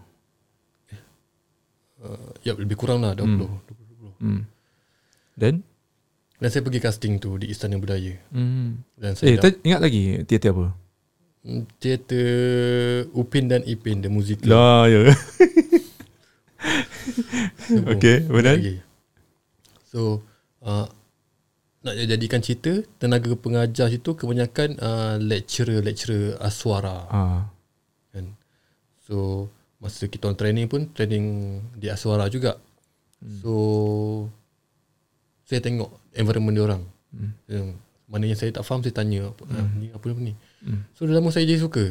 Uh, ya lebih kurang lah 20. Hmm. 20. Hmm. Dan? Dan saya pergi casting tu di Istana Budaya. Hmm. Dan Eh, saya tak, ingat lagi teater apa? Hmm, teater Upin dan Ipin the musical. Lah, ya. Okay, lagi. So uh, nak jadikan cerita tenaga pengajar situ kebanyakan uh, lecturer lecturer aswara Ah. kan. So masa kita orang training pun training di aswara juga. Hmm. So saya tengok environment dia orang. Hmm. Yang mana yang saya tak faham saya tanya apa hmm. ni apa ni. Hmm. So dah lama saya jadi suka.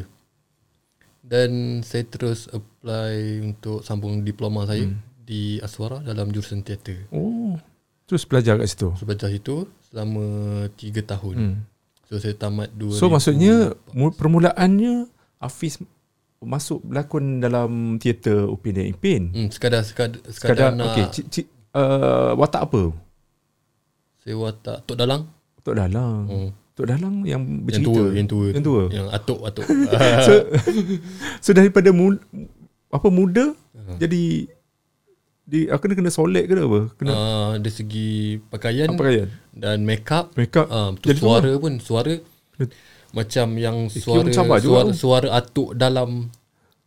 Dan saya terus apply untuk sambung diploma saya hmm. di Aswara dalam jurusan teater. Oh. Terus belajar kat situ. So belajar itu selama 3 tahun. Hmm. So saya tamat 2000. So maksudnya mu- permulaannya Hafiz masuk berlakon dalam teater Upin dan Ipin. hmm, sekadar sekadar, sekadar, Sekadar nak ci- uh, watak apa? Saya watak Tok Dalang. Tok Dalang. Hmm. Tok Dalang yang Yang bercerita. tua, yang tua. Yang tua. Yang atuk atuk. so, so daripada mu, apa muda jadi di aku kena kena solek ke apa? Kena uh, dari segi pakaian apa pakaian? dan make up. Make up. Uh, tu Jadi suara pun suara Kena- macam yang Eh, suara mencabar juga suara, tu. suara atuk dalam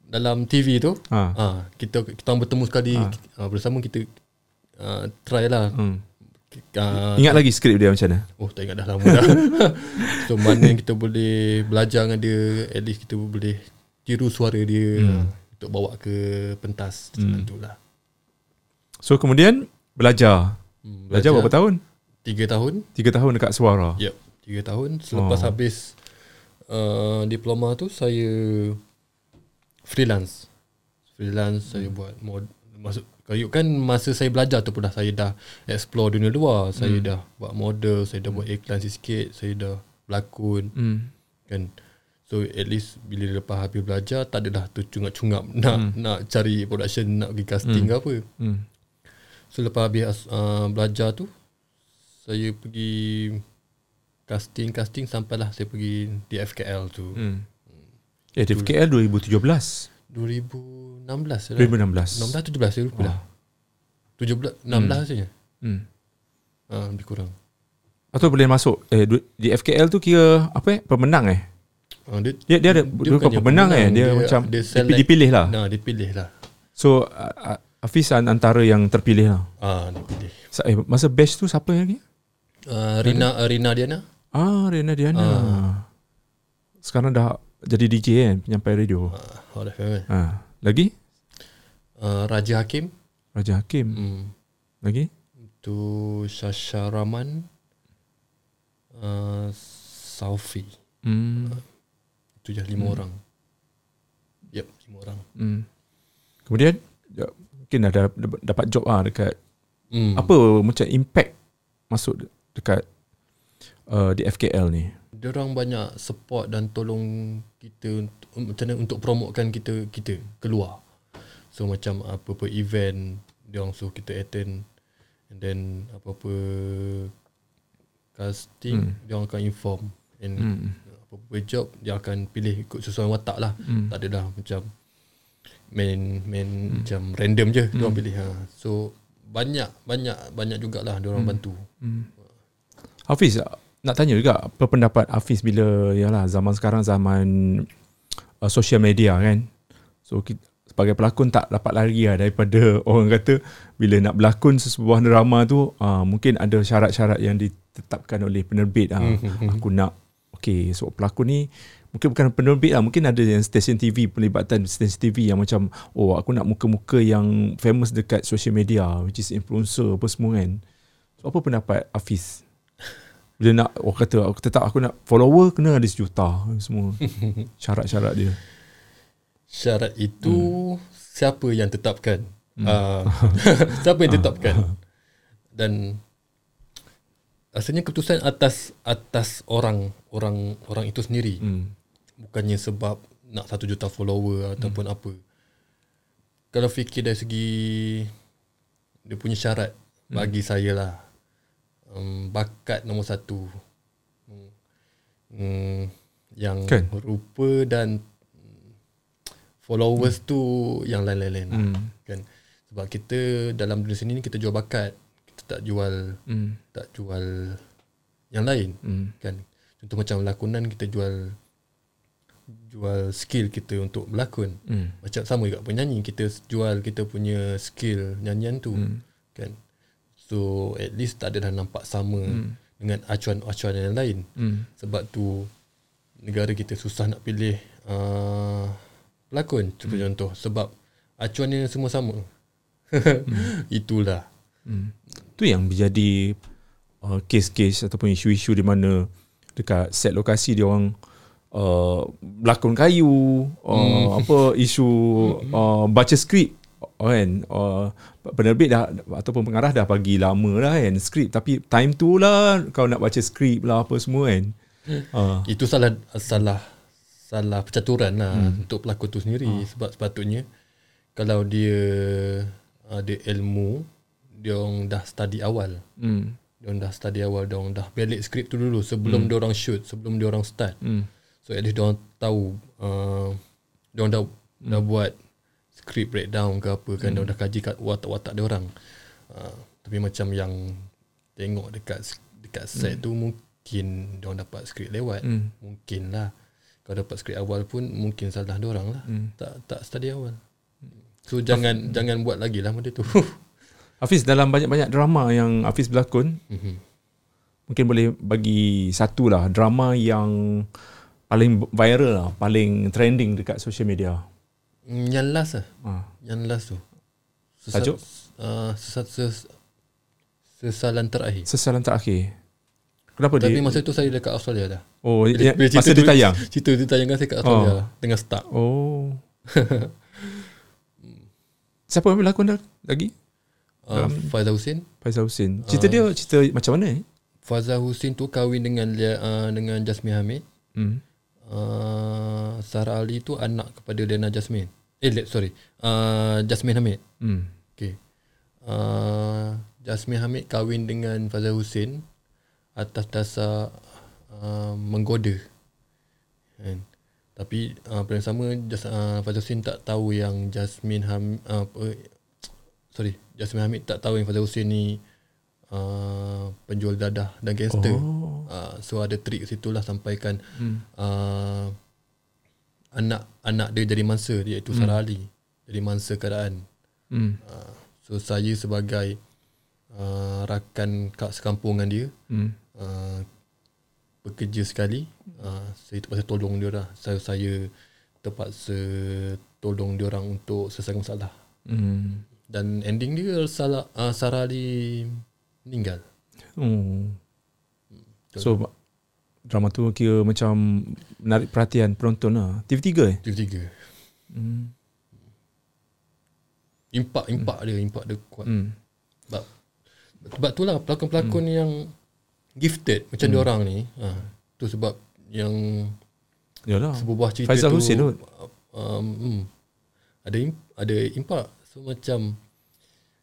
dalam TV tu Ha. ha. kita kita bertemu sekali ha. bersama kita uh, try lah Hmm. Uh, Ingat lagi skrip dia macam mana? Oh tak ingat dah lama dah So mana kita boleh Belajar dengan dia At least kita boleh Tiru suara dia hmm. Untuk bawa ke pentas Macam tu lah So kemudian belajar. hmm, Belajar berapa tahun? Tiga tahun Tiga tahun dekat suara. Yep Tiga tahun Selepas Oh. habis uh, Diploma tu Saya Freelance Freelance Saya buat mod, Masuk Kayu kan masa saya belajar tu pun dah saya dah explore dunia luar. Saya dah buat model, saya dah buat iklan sikit, saya dah berlakon Hmm. kan so at least bila lepas habis belajar tak adalah tu cungap-cungap nak hmm. nak cari production nak pergi casting hmm. ke apa Hmm. so lepas habis uh, belajar tu saya pergi casting casting sampailah saya pergi di FKL tu hmm. Hmm. Eh, di FKL 2017. 2016 lah 2016. 16 17 saya lupa dah 17 16 hmm. rasanya Hmm. ha, lebih kurang Atau boleh masuk eh di FKL tu kira apa eh? Pemenang eh? ha, dia, Dia dia ada dia, bukan bukannya pemenang eh, dia, macam dia dia dipilih lah. nah dipilih lah So uh, uh, Hafiz an- antara yang terpilih lah. ah dipilih Sa- Eh, masa batch tu siapa lagi? uh, Rina uh, Rina Diana Ah, Rena Diana. Sekarang dah jadi DJ kan, penyampai radio. uh, Hot FM kan Ah, lagi? uh, Raja Hakim Raja Hakim. hmm. Lagi? Tu Sasha Rahman uh, Saufi Hmm. Itu je lima orang Yep lima orang hmm. Kemudian ya, mungkin ada dapat- job ah dekat hmm. apa macam impact masuk de- dekat uh, di FKL ni. Diorang banyak support dan tolong kita untuk, macam mana untuk promotekan kita kita keluar. So macam apa-apa event diorang suruh kita attend and then apa-apa casting hmm. diorang akan inform and Hmm. apa-apa job dia akan pilih ikut sesuai watak lah. Hmm. Tak ada dah macam main main hmm. macam random je hmm. diorang pilih ha. So banyak banyak banyak jugalah diorang hmm. bantu. Hafiz nak tanya juga apa pendapat Hafiz bila yalah zaman sekarang zaman uh, social media kan. So kita, sebagai pelakon tak dapat lari lah daripada orang kata bila nak berlakon sebuah drama tu uh, mungkin ada syarat-syarat yang ditetapkan oleh penerbit. Ah aku nak okey so pelakon ni mungkin bukan penerbit lah mungkin ada yang stesen TV pelibatan stesen TV yang macam oh aku nak muka-muka yang famous dekat social media which is influencer apa semua kan? So, apa pendapat Hafiz bila nak orang kata aku tetap aku nak follower kena ada sejuta semua syarat-syarat dia Syarat itu hmm. siapa yang tetapkan? Hmm. Uh, siapa yang tetapkan? Dan rasanya keputusan atas atas orang orang orang itu sendiri. hmm. Bukannya sebab nak satu juta follower ataupun apa. Kalau fikir dari segi dia punya syarat bagi saya lah um, bakat nombor satu Hmm. Hmm, yang Kan? rupa dan followers tu yang lain-lain lah, Hmm. kan sebab kita dalam dunia seni ni kita jual bakat kita tak jual Hmm. tak jual yang lain Hmm. kan contoh macam lakonan kita jual jual skill kita untuk berlakon Hmm. macam sama juga penyanyi kita jual kita punya skill nyanyian tu Hmm. So at least tak ada dah nampak sama Hmm. dengan acuan-acuan yang lain Hmm. sebab tu negara kita susah nak pilih uh, pelakon hmm. contoh sebab acuannya semua sama hmm. itulah Hmm. Tu yang menjadi uh, kes-kes ataupun isu-isu di mana dekat set lokasi dia orang uh, berlakon kayu, uh, Hmm. apa isu uh, baca skrip kan uh, penerbit dah ataupun pengarah dah bagi lama lah kan skrip tapi time tu lah kau nak baca skrip lah apa semua kan. Uh, itu salah salah salah percaturan lah hmm. untuk pelakon tu sendiri hmm. sebab sepatutnya kalau dia ada ilmu dia orang dah study awal hmm. dia orang dah study awal dia orang dah balik skrip tu dulu sebelum hmm. dia orang shoot sebelum dia orang start Hmm. So at least dia orang tahu uh, dia orang dah hmm. dah buat script breakdown ke apa kan hmm. dia dah kaji kat watak-watak dia orang. Uh, tapi macam yang tengok dekat dekat set hmm. tu mungkin dia orang dapat skrip lewat. Hmm. Mungkin lah. kalau dapat skrip awal pun mungkin salah dia orang lah. Hmm. Tak tak study awal. So jangan jangan buat lagi lah benda tu. Hafiz dalam banyak-banyak drama yang Hafiz berlakon, Mhm. mungkin boleh bagi satu lah drama yang paling viral lah, paling trending dekat social media. Mm, Yang last lah. Ha. Yang last tu. Tajuk? Uh, sesat, ses, sesalan terakhir. Sesalan terakhir. Kenapa Tapi dia? masa tu saya dekat Australia dah. oh, Bila- ya, bila masa dia tayang. Cerita dia tayangkan saya kat Australia Oh. lah. Tengah start. Oh. Siapa yang berlakon dah lagi? Uh, Faizal Hussein. Faizal Hussein. Cerita dia cerita macam mana ni? Faizal Hussein tu kahwin dengan uh, dengan Jasmine Hamid. Hmm. Uh, Sarah Ali tu anak kepada Lena Jasmine. Eh, sorry. Uh, Jasmine Hamid. Hmm. Okay. Uh, Jasmine Hamid kahwin dengan Faizal Hussein atas dasar uh, menggoda. Kan? Tapi uh, pada yang sama Jas, uh, Faizal Hussein tak tahu yang Jasmine Hamid uh, sorry, Jasmine Hamid tak tahu yang Faizal Hussein ni uh, penjual dadah dan gangster. Oh. Uh, so ada trik situ lah sampaikan Hmm. uh, anak anak dia jadi mangsa iaitu Sarah Ali. Jadi mangsa keadaan. Hmm. Uh, so saya sebagai uh, rakan kat sekampungan dia Hmm. uh, bekerja sekali uh, saya terpaksa tolong dia lah saya, saya terpaksa tolong dia orang untuk selesaikan masalah Hmm. dan ending dia salah uh, Sarah Ali meninggal Oh. So drama tu kira macam menarik perhatian penonton lah. TV3 eh? tiga-tiga Hmm. impak impak dia impak dia kuat Hmm. sebab sebab tu lah pelakon-pelakon yang gifted macam dia orang ni uh, tu sebab yang Yalah. sebuah cerita Faizal tu Hussein tu. um, hmm, ada im- ada impak so macam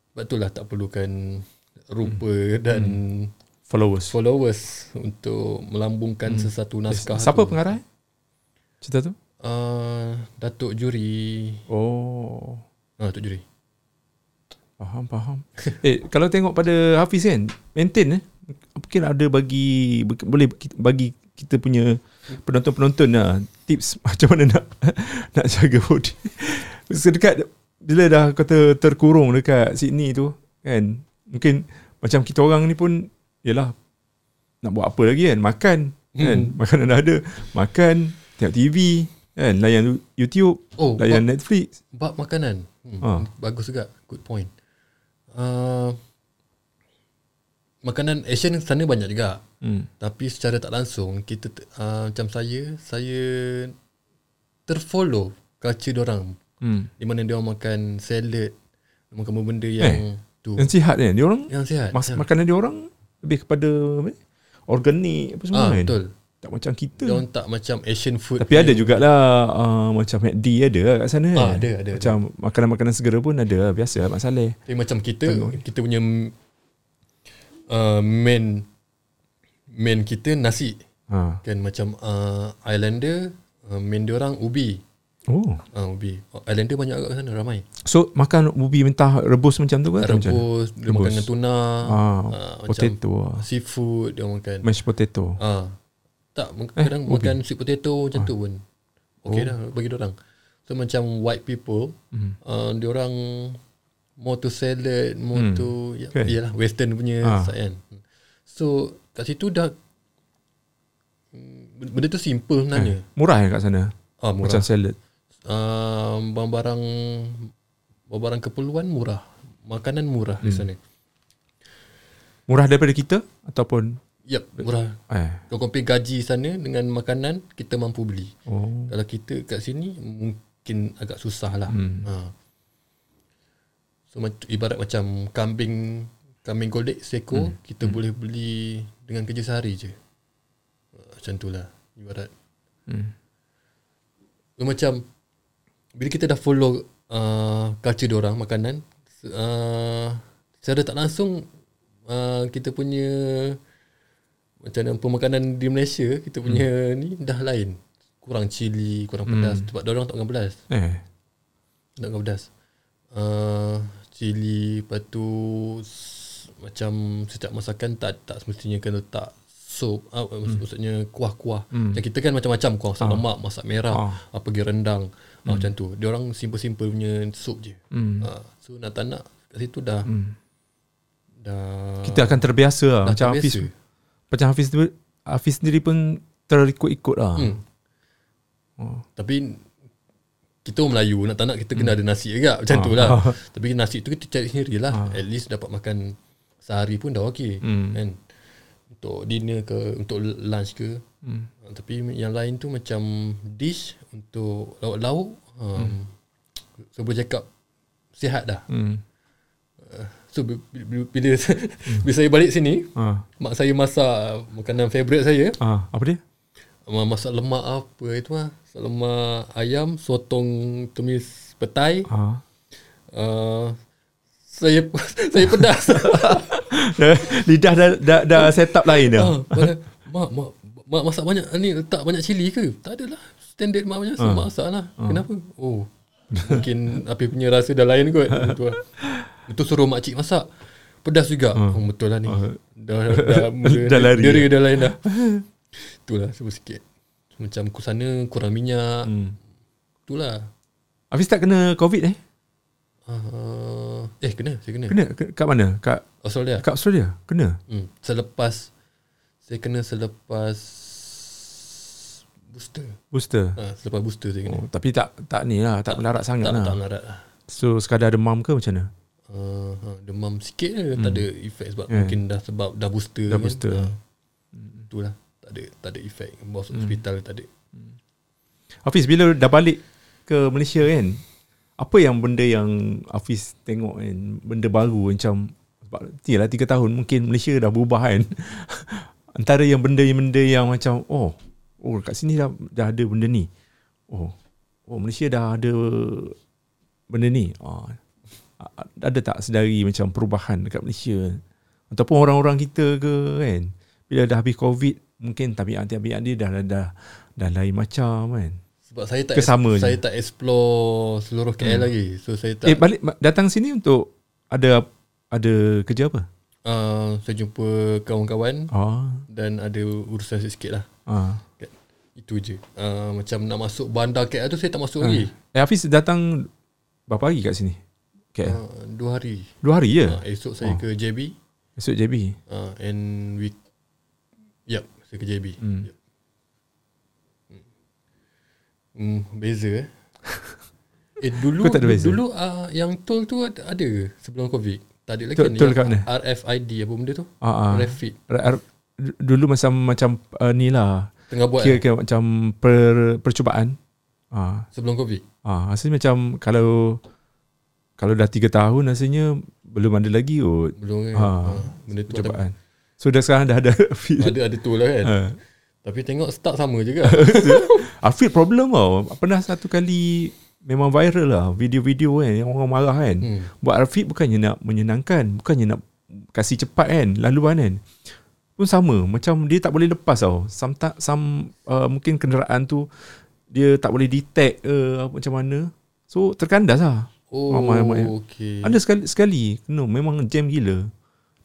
sebab itulah tak perlukan rupa Hmm. dan Followers. followers untuk melambungkan sesuatu naskah Siapa tu. pengarah? Cerita tu? Uh, Datuk Juri Oh. ah, Datuk Juri Faham, faham. eh, kalau tengok pada Hafiz kan, maintain eh. Mungkin ada bagi, boleh bagi kita punya penonton-penonton lah tips macam mana nak nak jaga body. Sedekat bila dah kata terkurung dekat Sydney tu kan, mungkin macam kita orang ni pun yalah nak buat apa lagi kan, makan kan, Hmm. makanan dah ada, makan, tengok TV kan, layan YouTube, oh layan bab, Netflix. bab makanan hmm, Ah. bagus juga good point uh, makanan Asian sana banyak juga Hmm. Tapi secara tak langsung kita uh, macam saya saya terfollow culture orang Hmm. di mana dia orang makan salad, makan benda yang tu Yang sihat kan, dia orang yang sihat. Mas, ya. makanan dia orang lebih kepada organik apa semua ah, kan. betul. Tak macam kita. Dia orang tak macam Asian food. Tapi ada jugalah uh, macam McD ada lah kat sana Ah, kan. ada, ada, Macam makanan-makanan segera pun ada lah. Biasa lah Mak Saleh. Tapi macam kita kita punya uh, main main kita nasi Ha. kan macam uh, Islander uh, main dia orang ubi. Oh. Ah ubi. Islander banyak kat sana ramai. So makan ubi mentah rebus macam tu ke? atau macam mana? Rebus, dia makan dengan tuna, Ah, ah, potato macam seafood dia makan. Mashed potato. Ah. Tak, eh, kadang ubi. makan sweet potato macam tu pun. Okay Oh. dah bagi dia orang. So macam white people, Hmm. uh, dia orang more to salad, more Hmm. to ya, Okay. yalah western punya Ah. side kan. So kat situ dah mm, benda tu simple sebenarnya. Murah kan kat sana? Ah murah. Macam salad. Uh, barang-barang barang keperluan murah. Makanan murah di Hmm. sana. Murah daripada kita? Ataupun Yep, murah. eh. Kalau compare gaji sana dengan makanan, kita mampu beli. Oh. Kalau kita kat sini mungkin agak susah lah. Hmm. Ha. So ibarat macam kambing kambing golek seko Hmm. kita boleh beli dengan kerja sehari je. Ha, Macam tu lah ibarat. Hmm. So, macam bila kita dah follow uh, culture orang makanan uh, secara tak langsung uh, kita punya macam mana pemakanan di Malaysia kita punya ni dah lain kurang cili kurang pedas sebab dia orang tak makan pedas Eh. tak makan pedas uh, cili lepas tu s- macam setiap masakan tak tak semestinya kena letak sup, uh, hmm. maksudnya kuah-kuah. Hmm. Macam kita kan macam-macam kuah, masak lemak, masak merah, Ah. apa pergi rendang, hmm. macam tu. Dia orang simple-simple punya sup je. Hmm. Uh, so nak tak nak kat situ dah Hmm. dah Kita akan terbiasa lah. Macam Hafiz terbiasa. Macam Hafiz tu Hafiz sendiri pun Terikut-ikut lah Hmm. Oh. Tapi kita orang Melayu nak tak nak kita kena ada nasi juga macam Ah. tu lah. Tapi nasi tu kita cari sendiri lah. Ah. At least dapat makan sehari pun dah okey. Hmm. Kan? Untuk dinner ke, untuk lunch ke. Hmm. Ah, Tapi yang lain tu macam dish untuk lauk-lauk. Um, So boleh cakap sihat dah. Hmm. So bi- bi- bila, bila saya balik sini, Ah. mak saya masak makanan favourite saya. Ah. Apa dia? Ma- Masak lemak apa itu lah. Masak lemak ayam, sotong tumis petai. Ah. Uh, saya saya pedas. Lidah dah, dah, dah set up lain dah Ah, mak, mak, mak masak banyak ni letak banyak cili ke? Tak adalah. Standard mak macam uh. masak lah. Kenapa? Oh. Mungkin api punya rasa dah lain kot. Itu lah. Itu suruh mak cik masak. Pedas juga. Oh, betul lah ni. Dah, dah, mula, Dah lari. Dera dah lain dah. Itulah sebut sikit. Macam ku sana kurang minyak. hmm. Itulah. Hafiz tak kena COVID eh? Uh, eh kena, saya kena. Kena? Ke- Kat mana? Kat, Australia. kat Australia? Kena? Hmm. Selepas saya kena selepas booster. Booster? Ha, selepas booster saya kena. Oh, tapi tak tak ni lah, tak, melarat sangat tak, lah. tak melarat lah. So sekadar demam ke macam mana? Uh, ha, demam sikit je, tak ada efek sebab Yeah. mungkin dah sebab dah booster Dah kan. booster. Ha. Itulah, tak ada tak ada efek. Bawa masuk hospital tak ada. Hafiz bila dah balik ke Malaysia kan apa yang benda yang Hafiz tengok kan benda baru macam sebab lah 3 tahun mungkin Malaysia dah berubah kan. Antara yang benda-benda yang macam oh oh kat sini dah, dah ada benda ni. Oh oh Malaysia dah ada benda ni. Oh, ada tak sedari macam perubahan dekat Malaysia? Ataupun orang-orang kita ke kan? Bila dah habis covid mungkin tabiat-tabiat dia dah dah dah lain macam kan Sebab saya tak Ke sama je? saya tak explore seluruh KL lagi. So saya tak Eh balik datang sini untuk ada ada kerja apa? uh, saya jumpa kawan-kawan Ah, dan ada urusan sikit lah. ah. Itu je. Uh, macam nak masuk bandar KL tu saya tak masuk lagi. Eh Hafiz datang berapa hari kat sini? KL. Uh, dua hari. Dua hari je. Uh, esok saya Oh. ke JB Esok JB. uh, and week Yep, saya ke JB. Hmm. Yep. Hmm, beza eh. eh dulu Kau tak ada beza? dulu uh, yang tol tu ada, ada ke sebelum Covid? Tak ada lagi Tol- kan? tol Yang kat mana? RFID apa benda tu? Ah, ah. Refit. R- dulu macam macam uh, ni lah. Tengah buat Kira, eh, macam per, percubaan. Ah, sebelum Covid. ah, rasanya macam kalau kalau dah 3 tahun rasanya belum ada lagi kot Belum kan? Ah, Ah, benda tu ada, percubaan. So dah sekarang dah ada ada ada tu lah kan. Ah. Tapi tengok start sama juga. Afiq problem tau. Pernah satu kali Memang viral lah Video-video kan Yang orang marah kan. Hmm. Buat Afiq bukannya nak menyenangkan Bukannya nak Kasih cepat kan Laluan kan. Pun sama Macam dia tak boleh lepas tau. Some, ta- some uh, Mungkin kenderaan tu Dia tak boleh detect uh, Macam mana. So terkandas lah. Oh, mak- mak- okey. Ada sekali sekali. Kena memang jam gila.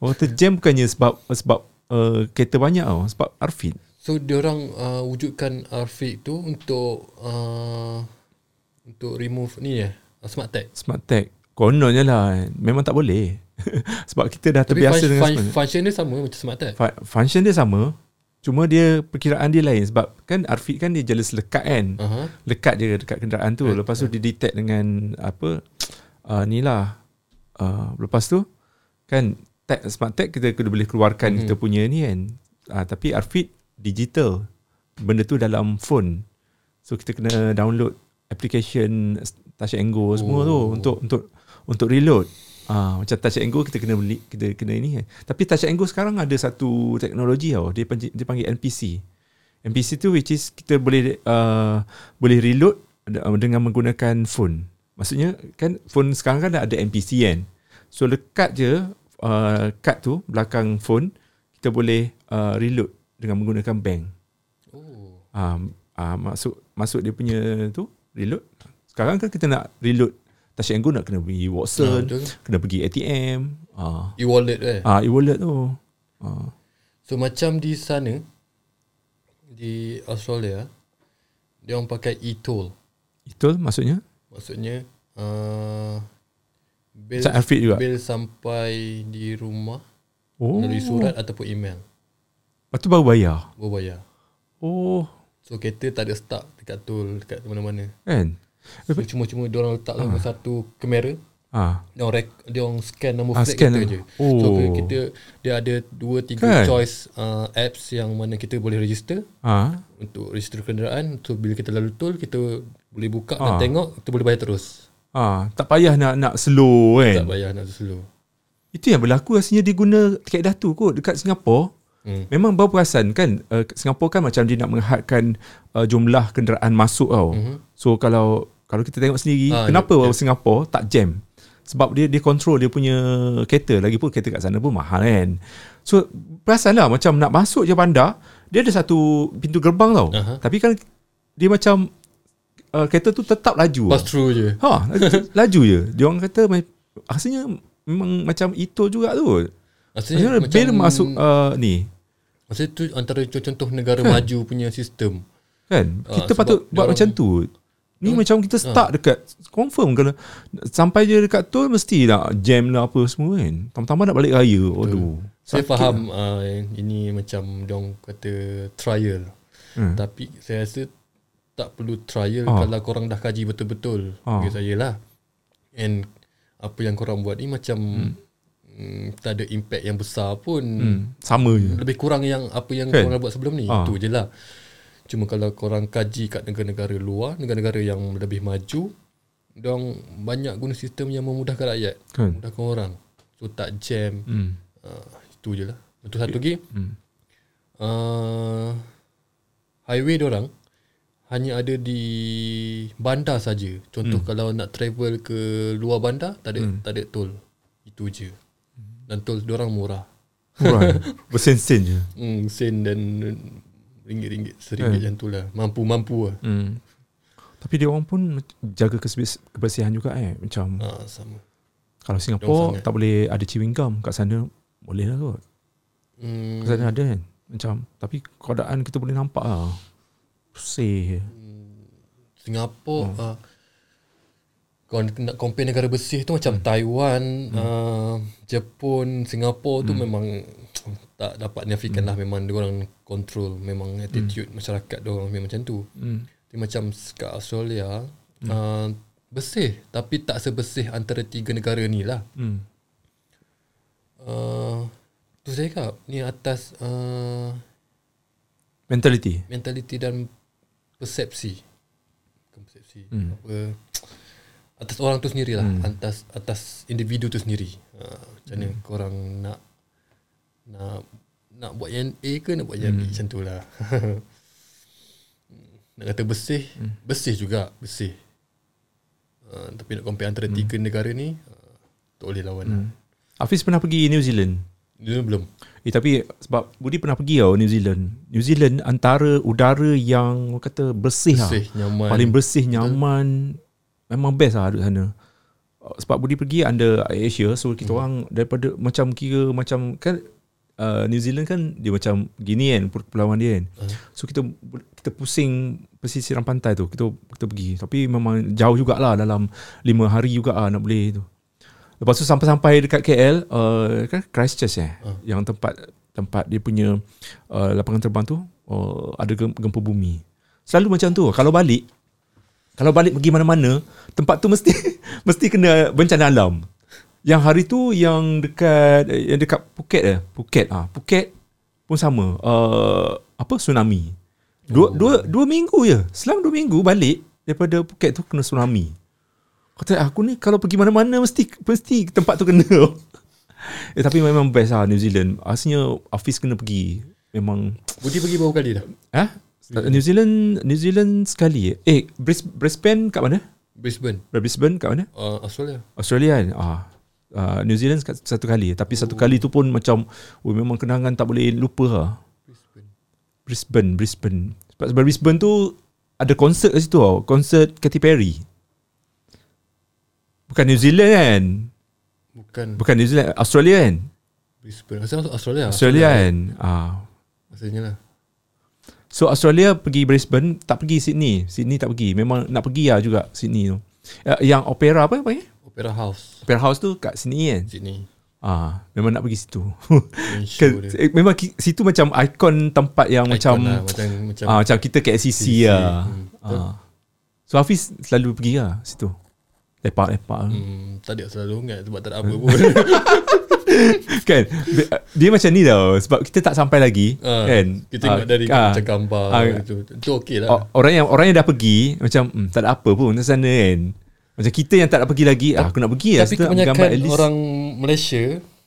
Orang kata jam bukannya sebab Sebab uh, Kereta banyak tau. Sebab Arfid So diorang uh, wujudkan RFID tu untuk uh, untuk remove ni ya, uh, smart tag. Smart tag Kononnya lah Memang tak boleh Sebab kita dah Tapi terbiasa fun, dengan fun, smart function dia sama macam smart tag. Fu- Function dia sama Cuma dia Perkiraan dia lain Sebab kan Arfid kan dia jelas lekat kan Aha. Lekat je dekat kenderaan tu Right. Lepas tu dia detect dengan Apa uh, Ni lah uh, Lepas tu Kan tag, Smart tag kita kena boleh keluarkan Mhm. Kita punya ni kan uh, Tapi Arfid Digital Benda tu dalam phone So kita kena download Application Touch and Go semua tu Oh. Untuk Untuk untuk reload Ah, macam Touch and Go kita kena beli kita kena ini. Tapi Touch and Go sekarang ada satu teknologi tau. Dia panggil, dia panggil NPC. NPC tu which is kita boleh uh, boleh reload uh, dengan menggunakan phone. Maksudnya kan phone sekarang kan ada NPC kan. So lekat je uh, kad tu belakang phone kita boleh uh, reload dengan menggunakan bank. Oh. Um, uh, masuk masuk dia punya tu reload. Sekarang kan kita nak reload Touch and Go nak kena pergi Ah, Watson, betul. kena pergi ATM. Ah, E-wallet eh. ah e-wallet tu. Ah. So macam di sana di Australia dia orang pakai e-toll. Itu maksudnya? Maksudnya uh, bil Alfred juga? bil sampai di rumah Oh. melalui surat ataupun email. Lepas tu baru bayar. Baru bayar. Oh, So kereta tak ada stuck dekat tol dekat mana-mana. kan? So, cuma-cuma dia orang letak uh. satu kamera Ah. dia orang, dia orang scan nombor Ah, flat scan kita je. Oh. So kita dia ada dua tiga Kan? choice uh, apps yang mana kita boleh register Ah. untuk register kenderaan. So bila kita lalu tol kita boleh buka Ah. dan tengok kita boleh bayar terus. Ah, tak payah nak nak slow kan. Tak payah nak slow. Itu yang berlaku rasanya dia guna tiket datu kot dekat Singapura. Hmm. Memang baru perasan kan uh, Singapura kan macam dia nak menghadkan uh, jumlah kenderaan masuk tau. Mhm. So kalau kalau kita tengok sendiri Ah, kenapa ya, yeah, Singapura tak jam? Sebab dia dia control dia punya kereta lagipun kereta kat sana pun mahal kan. So perasan lah macam nak masuk je bandar dia ada satu pintu gerbang tau. Aha. Tapi kan dia macam uh, kereta tu tetap laju. Pass through je. Ha, laju, laju je. Dia orang kata rasanya memang macam itu juga tu. Maksudnya Maksudnya bil masuk uh, ni Maksudnya tu antara contoh negara maju punya sistem. kan. Ah, Kita sebab patut buat macam tu. Ni Dia- macam kita start dekat confirm kalau sampai je dekat tol mesti nak jam lah apa semua kan. Tambah-tambah nak balik raya. Aduh. Saya sakit faham uh, ini macam dong kata trial. Hmm. Tapi saya rasa tak perlu trial Ah. kalau korang dah kaji betul-betul. Ah. Bagi saya lah. And apa yang korang buat ni macam mm, tak ada impact yang besar pun. Hmm, sama je. Lebih kurang yang apa yang Kan? korang buat sebelum ni. Ah. Itu je lah. Cuma kalau korang kaji kat negara-negara luar, negara-negara yang lebih maju, dong banyak guna sistem yang memudahkan rakyat. Kan. Memudahkan orang. So tak jam. Hmm. Uh, itu je lah. Itu satu lagi. Hmm. Uh, highway orang hanya ada di bandar saja. Contoh hmm. kalau nak travel ke luar bandar tak ada hmm. tak ada tol. Itu je. Dan tol orang murah. Murah. Bersen-sen je. Hmm, sen dan ringgit-ringgit, seringgit macam tu lah. Mampu-mampu lah. Hmm. Tapi dia orang pun jaga kebersihan juga eh. Macam Ha, sama. kalau Singapura tak boleh ada chewing gum kat sana boleh lah kot. Hmm, Kat sana ada kan. Macam tapi keadaan kita boleh nampak lah. Bersih je. Singapura hmm. uh, kalau nak compare negara bersih tu macam hmm. Taiwan, hmm. Uh, Jepun, Singapura tu memang tak dapat nafikan lah memang dia orang control memang attitude hmm. masyarakat dia orang memang macam tu. Hmm. Tapi macam kat Australia hmm. uh, bersih tapi tak sebersih antara tiga negara ni lah. Hmm. Uh, tu saya cakap ni atas uh, Mentality. mentaliti dan persepsi. Bukan persepsi. Hmm. Apa atas orang tu sendirilah, hmm. atas atas individu tu sendiri. Ha, macam mana hmm. korang nak nak nak buat yang A ke nak buat yang B macam tu lah. nak kata bersih, hmm. bersih juga, bersih. Uh, tapi nak compare antara hmm. tiga negara ni uh, tak boleh lawan hmm. lah. Hafiz pernah pergi New Zealand. Dia belum. Eh tapi sebab Budi pernah pergi tau New Zealand. New Zealand antara udara yang orang kata bersih, Bersih, lah. nyaman. Paling bersih, nyaman. Memang best lah duduk sana. Uh, Sebab Budi pergi under Asia so kita hmm. orang daripada macam kira macam kan uh, New Zealand kan dia macam gini kan kepulauan dia kan. Uh. So kita kita pusing pesisiran pantai tu kita kita pergi tapi memang jauh jugalah dalam 5 hari juga lah nak boleh tu. Lepas tu sampai-sampai dekat KL uh, kan Christchurch eh Ah. yang tempat tempat dia punya uh, lapangan terbang tu uh, ada gem- gempa bumi. Selalu macam tu. Kalau balik kalau balik pergi mana-mana tempat tu mesti mesti kena bencana alam. Yang hari tu yang dekat yang dekat Phuket eh Phuket ah Phuket pun sama uh, apa tsunami. Dua, Oh. dua dua minggu je. Selang dua minggu balik daripada Phuket tu kena tsunami. Kata aku ni kalau pergi mana-mana mesti mesti tempat tu kena. eh, tapi memang best lah New Zealand. Asalnya Hafiz kena pergi. Memang Budi pergi berapa kali dah? Ah New Zealand New Zealand sekali eh. Eh Bris- Brisbane kat mana? Brisbane, Brisbane kat mana? uh, Australia. Australia kan? Ah. Uh, New Zealand satu kali tapi satu kali tu pun macam oh, memang kenangan tak boleh lupa lah. Brisbane. Brisbane, Brisbane. Sebab, sebab Brisbane tu ada konsert kat situ tau. Konsert Katy Perry. Bukan New Zealand kan? Bukan Bukan New Zealand, Australia kan? Brisbane. Rasa Australia. Australia kan. Ah. Rasanya lah. So Australia pergi Brisbane, tak pergi Sydney. Sydney tak pergi. Memang nak pergi lah juga Sydney tu. Uh, yang opera apa panggil? Opera House. Opera House tu kat Sydney kan. Sydney. Ah, memang nak pergi situ. Eh, memang situ macam ikon tempat yang macam Icon lah, macam macam ah, macam kita kat LCC lah. Hmm. Ah. So Hafiz selalu pergi lah situ. Lepak-lepak. Hmm. Hmm, tak ada selalu ingat sebab tak ada apa pun. kan Be- dia macam ni tau sebab kita tak sampai lagi Ah, kan Kita tengok Ah, dari ah, macam gambar ah, itu. Itu okey lah. orang yang orang yang dah pergi macam hmm, tak ada apa pun di sana kan macam kita yang tak nak pergi lagi ah, aku nak pergi lah Tapi kebanyakan gambar orang Malaysia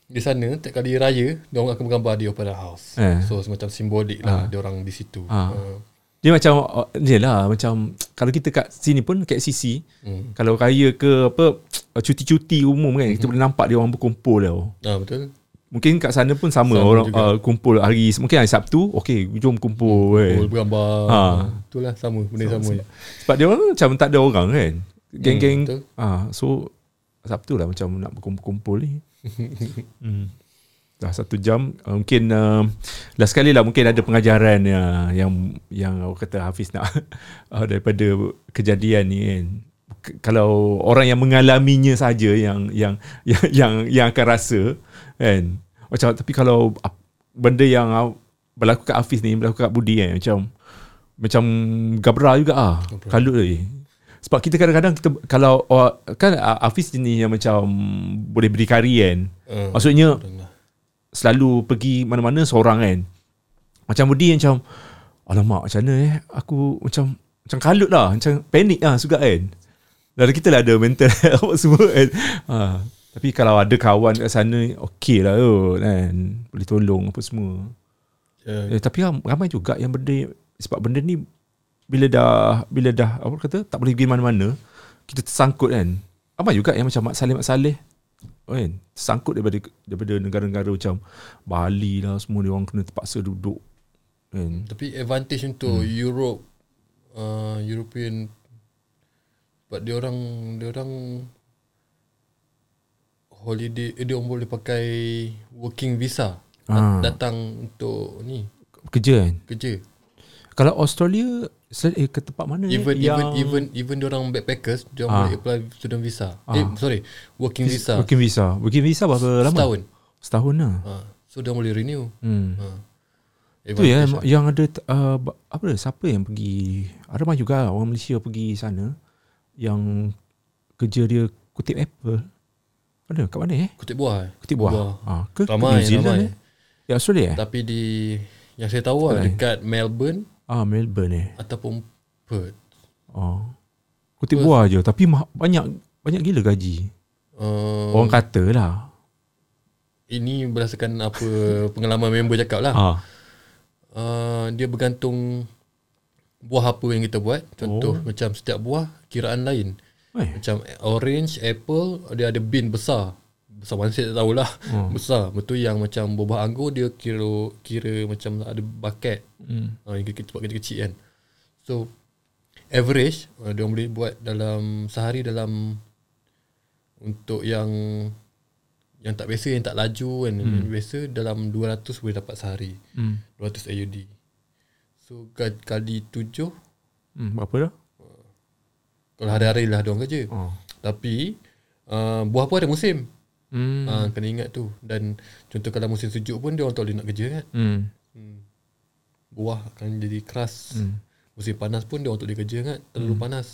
di sana tiap kali raya dia orang akan bergambar di Opera House. Eh. So semacam simbolik lah dia orang di situ. Ah. Ah. Dia macam oh, dia lah macam kalau kita kat sini pun kat CC Hmm. kalau raya ke apa cuti-cuti umum kan kita boleh nampak dia orang berkumpul tau Ah betul. Mungkin kat sana pun sama, Sama orang juga. uh, kumpul hari mungkin hari Sabtu, okey jom kumpul kan. Kumpul bergambar. Ah. Itulah sama benda sama je. Sebab dia orang macam tak ada orang kan. Geng-geng betul. ah so Sabtu lah macam nak berkumpul-kumpul ni. hmm. Dah satu jam uh, mungkin uh, last sekali lah mungkin ada pengajaran uh, yang yang aku kata Hafiz nak uh, daripada kejadian ni kan. K- kalau orang yang mengalaminya saja yang yang yang yang, yang akan rasa kan. Macam tapi kalau benda yang uh, berlaku kat Hafiz ni berlaku kat Budi kan macam macam gabra juga ah. Kalut lagi. Sebab kita kadang-kadang kita kalau oh, kan ah, Hafiz jenis yang macam boleh berdikari kan. Ah. Maksudnya Tengah. Selalu pergi mana-mana seorang kan. Macam Budi macam alamak macam mana eh aku macam macam kalut lah, macam panik lah juga kan. Dan kita lah ada mental apa semua kan. Ha. Tapi kalau ada kawan kat sana okey lah tu kan. Boleh tolong apa semua. Ya, Eh, tapi ram- ramai juga yang benda sebab benda ni bila dah bila dah apa kata tak boleh pergi mana-mana kita tersangkut kan. Ramai juga yang macam Mak Saleh Mak Saleh kan tersangkut daripada daripada negara-negara macam Bali lah semua dia orang kena terpaksa duduk kan. Tapi advantage untuk hmm. Europe uh, European sebab dia orang dia orang holiday eh, dia orang boleh pakai working visa Ah. datang untuk ni Kerja kan. kerja. Kalau Australia sel- eh, ke tempat mana Even ni? even Yang- even even dia orang backpackers dia orang Ah. boleh apply student visa. Eh sorry, working visa. Working visa. Working visa berapa lama? Setahun. Setahun lah. Ha. So dia boleh renew. Hmm. Ha. Tu ya lah. yang ada uh, apa siapa yang pergi ada ramai juga orang Malaysia pergi sana yang kerja dia kutip apple. Mana kat mana eh? Kutip buah. eh? Kutip buah. Buah. Ah, ke, ke Ramai, New Zealand ramai. eh? Ya Australia eh? Tapi di yang saya tahu lah eh? dekat Melbourne Ah Melbourne eh. ataupun Perth. Oh. Kutip buah je tapi mah, banyak banyak gila gaji. Uh, Orang kata lah. ini berdasarkan apa pengalaman member cakap lah. Ah. Uh, dia bergantung buah apa yang kita buat. Contoh oh. macam setiap buah kiraan lain. Eh. Macam orange, apple, dia ada bin besar. Besar saya tak tahulah. Hmm. Besar. Betul yang macam buah anggur dia kira kira macam ada bucket. Hmm. Uh, yang kita buat kecil-kecil kan. So average uh, dia boleh buat dalam sehari dalam untuk yang yang tak biasa yang tak laju kan hmm. yang biasa dalam 200 boleh dapat sehari. Hmm. 200 AUD. So ka- kali 7 Hmm, berapa dah? kalau hari-hari lah dia orang kerja. Oh. Tapi uh, buah pun ada musim. Hmm. Hmm. Uh, kena ingat tu. Dan contoh kalau musim sejuk pun dia orang tak boleh nak kerja kan. Hmm. Hmm. Buah akan jadi keras. Hmm. Musim panas pun dia orang tak boleh kerja kan. Terlalu hmm. panas.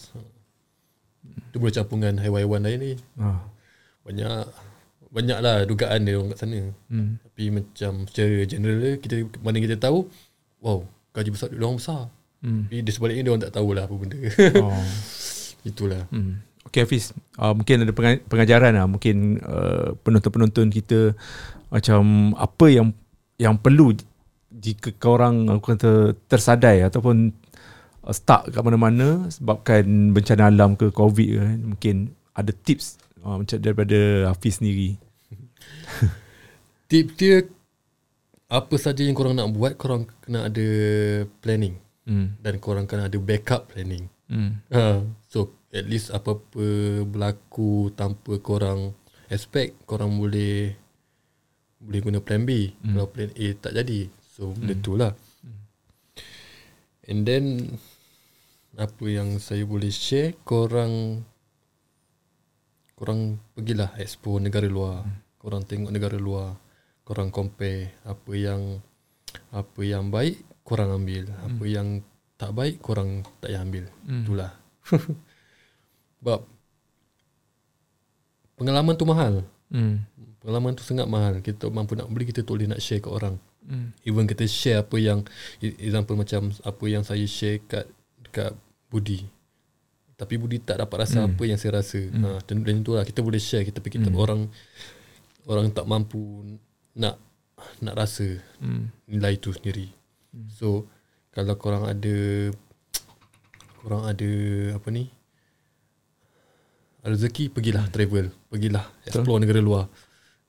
Tu boleh campungan haiwan-haiwan lain ni. Ah. Banyak banyak lah dugaan dia orang kat sana. Hmm. Tapi macam secara general kita mana kita tahu, wow, gaji besar dia orang besar. Hmm. Tapi di sebaliknya dia orang tak tahulah apa benda. Oh. Itulah. Hmm. Okay Hafiz, uh, mungkin ada penga- pengajaran lah. Mungkin uh, penonton-penonton kita macam apa yang yang perlu jika korang aku kata tersadai ataupun uh, stuck kat mana-mana sebabkan bencana alam ke COVID ke kan. Mungkin ada tips uh, macam daripada Hafiz sendiri. Tip dia apa saja yang korang nak buat, korang kena ada planning Hmm. dan korang kena ada backup planning. Ha, so at least apa-apa berlaku tanpa korang expect, korang boleh boleh guna plan B. Hmm. kalau plan A tak jadi so benda tu lah. And then apa yang saya boleh share korang korang pergilah expo negara luar. Korang tengok negara luar. Korang compare apa yang apa yang baik korang ambil. Apa yang tak baik korang tak payah ambil itulah sebab pengalaman tu mahal. Hmm. pengalaman tu sangat mahal. Kita mampu nak beli kita tak boleh nak share ke orang. Hmm. even kita share apa yang example macam apa yang saya share kat dekat Budi. Tapi Budi tak dapat rasa Hmm. apa yang saya rasa. Ha dan, dan itulah kita boleh share. Kita fikir kita orang orang tak mampu nak nak rasa Hmm. nilai tu sendiri. So kalau korang ada korang ada apa ni rezeki pergilah travel pergilah explore negara luar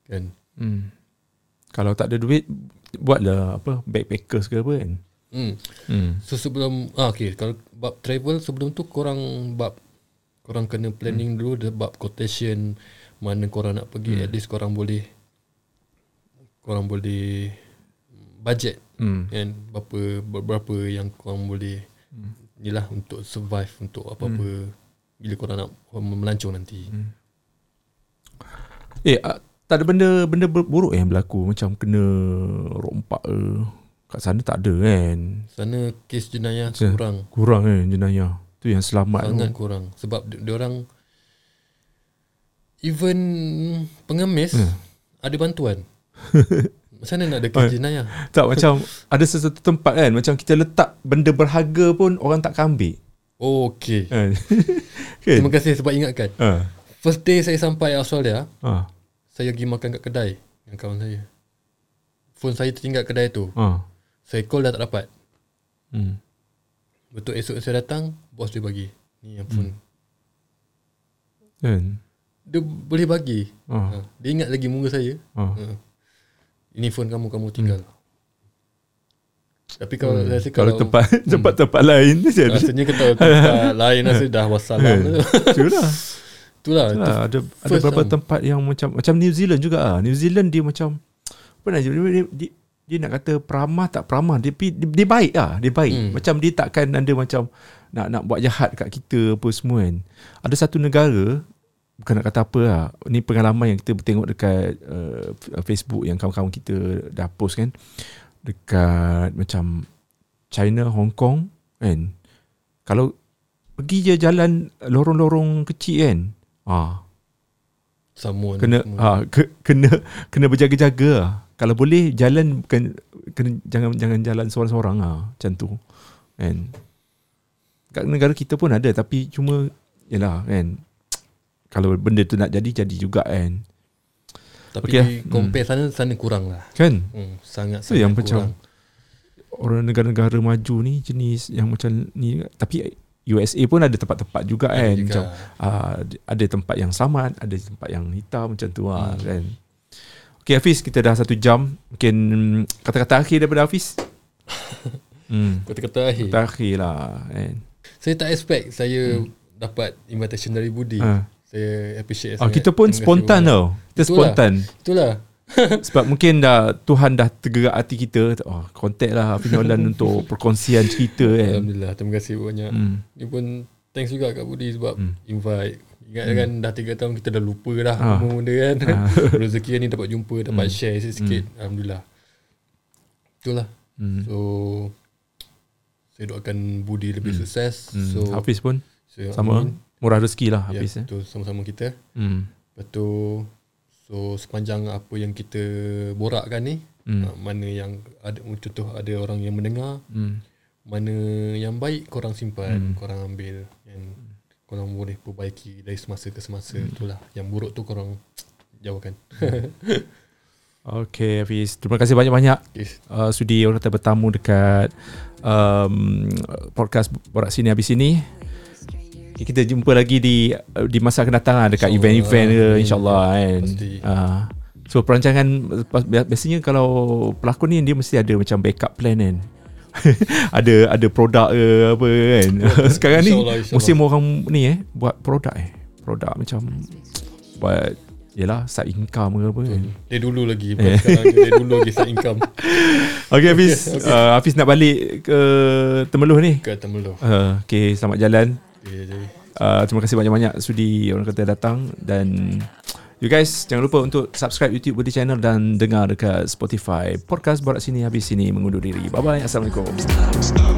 kan Hmm. Kalau tak ada duit buatlah apa backpackers ke apa kan. hmm Hmm. So sebelum ah okay kalau bab travel sebelum tu korang bab korang kena planning hmm. dulu the bab quotation mana korang nak pergi hmm. at least korang boleh korang boleh budget Hmm. kan berapa berapa yang korang boleh hmm. inilah untuk survive untuk apa-apa hmm. Bila korang nak melancong nanti. Hmm. Eh ah, tak ada benda benda buruk yang berlaku macam kena rompak ke. Kat sana tak ada kan. Sana kes jenayah Macam- kurang Kurang kan jenayah. Tu yang selamat sangat tu. kurang sebab dia, dia orang even pengemis Hmm. ada bantuan. Macam mana nak ada kes jenayah? Tak macam ada sesuatu tempat kan macam kita letak benda berharga pun orang tak ambil. Oh, okay. Kan. kan? Terima kasih sebab ingatkan. Ha. First day saya sampai Australia, Ha. saya pergi makan kat kedai dengan kawan saya. Phone saya tertinggal kedai tu. Ha. Saya call dah tak dapat. Hmm. Betul esok saya datang, bos dia bagi. Ni yang phone. Kan. Dia boleh bagi. Ha. Dia ingat lagi muka saya. Ha. Ha. Ini phone kamu, kamu tinggal. Tapi kalau Hmm. rasa Kalau kalau, tempat tempat-tempat lain macam mana? rasanya kalau tempat lain rasa dah wassalam. Itulah. Itulah. Itulah. Itu Ada ada beberapa time. tempat yang macam macam New Zealand juga ah. New Zealand dia macam apa nak dia, dia, dia, dia nak kata peramah tak peramah dia, dia, dia baik ah dia baik Hmm. macam dia takkan ada macam nak nak buat jahat kat kita apa semua kan ada satu negara bukan nak kata apa lah ni pengalaman yang kita tengok dekat uh, Facebook yang kawan-kawan kita dah post kan dekat macam China Hong Kong kan kalau pergi je jalan lorong-lorong kecil kan ah Someone kena semua. ah ke, kena kena berjaga-jaga lah. Kalau boleh jalan bukan kena jangan jangan jalan seorang-seorang ah macam tu. Kan. Kat negara kita pun ada tapi cuma yalah kan. Kalau benda tu nak jadi jadi juga kan. Tapi okay. compare sana sana kurang lah. Kan? Hmm, sangat sangat yang kurang. macam orang negara-negara maju ni jenis yang macam ni tapi USA pun ada tempat-tempat juga Ada kan juga. macam uh, ada tempat yang sama ada tempat yang hitam macam tu lah Hmm. kan Okay Hafiz kita dah satu jam mungkin kata-kata akhir daripada Hafiz hmm, Kata-kata akhir. kata akhir lah kan Saya tak expect saya dapat invitation dari Budi. ha. Saya appreciate ah, sangat. kita pun spontan tau kita Itulah. spontan Itulah. sebab mungkin dah Tuhan dah tergerak hati kita oh, contact lah Hafiz Nolan untuk perkongsian cerita kan Alhamdulillah. Terima kasih banyak. hmm. Ni pun thanks juga kat Budi sebab Hmm. invite. Ingat kan dah 3 tahun kita dah lupa dah Ah. benda kan. Ah. Rezeki ni dapat jumpa, dapat Hmm. share sikit-sikit. Alhamdulillah. Itulah. Hmm. So saya doakan Budi lebih Hmm. sukses. Hmm. So Hafiz pun saya sama amin. Murah rezeki lah Ya, Hafiz eh. betul sama-sama kita. Hmm. Betul. So sepanjang apa yang kita borakkan ni, Hmm. hmm. mana yang ada contoh ada orang yang mendengar, Hmm. mana yang baik korang simpan, Hmm. korang ambil and korang boleh perbaiki dari semasa ke semasa. Hmm. Itulah. Yang buruk tu korang jauhkan. Okay Hafiz Terima kasih banyak-banyak yes. uh, Sudi orang kata bertamu dekat um, Podcast Borak Sini Habis Sini okay, Kita jumpa lagi di di masa akan datang lah Dekat event-event ke Amin. InsyaAllah kan? Pasti. uh, So perancangan Biasanya kalau pelakon ni Dia mesti ada macam backup plan kan? Ada ada produk ke apa kan? Sekarang ni InsyaAllah, insyaAllah. musim orang ni eh buat produk eh. Produk macam buat Yelah side income ke apa kan? Dia dulu lagi sekarang Dia dulu lagi side income. Okay Hafiz. Uh, Hafiz nak balik ke Temeluh ni? Ke Temeloh uh, Okay selamat jalan. Okay, uh, Terima kasih banyak-banyak Sudi orang kata datang. Dan You guys Jangan lupa untuk Subscribe YouTube Budi Channel Dan dengar dekat Spotify. Podcast Borak Sini Habis Sini Mengundur diri. Bye bye Assalamualaikum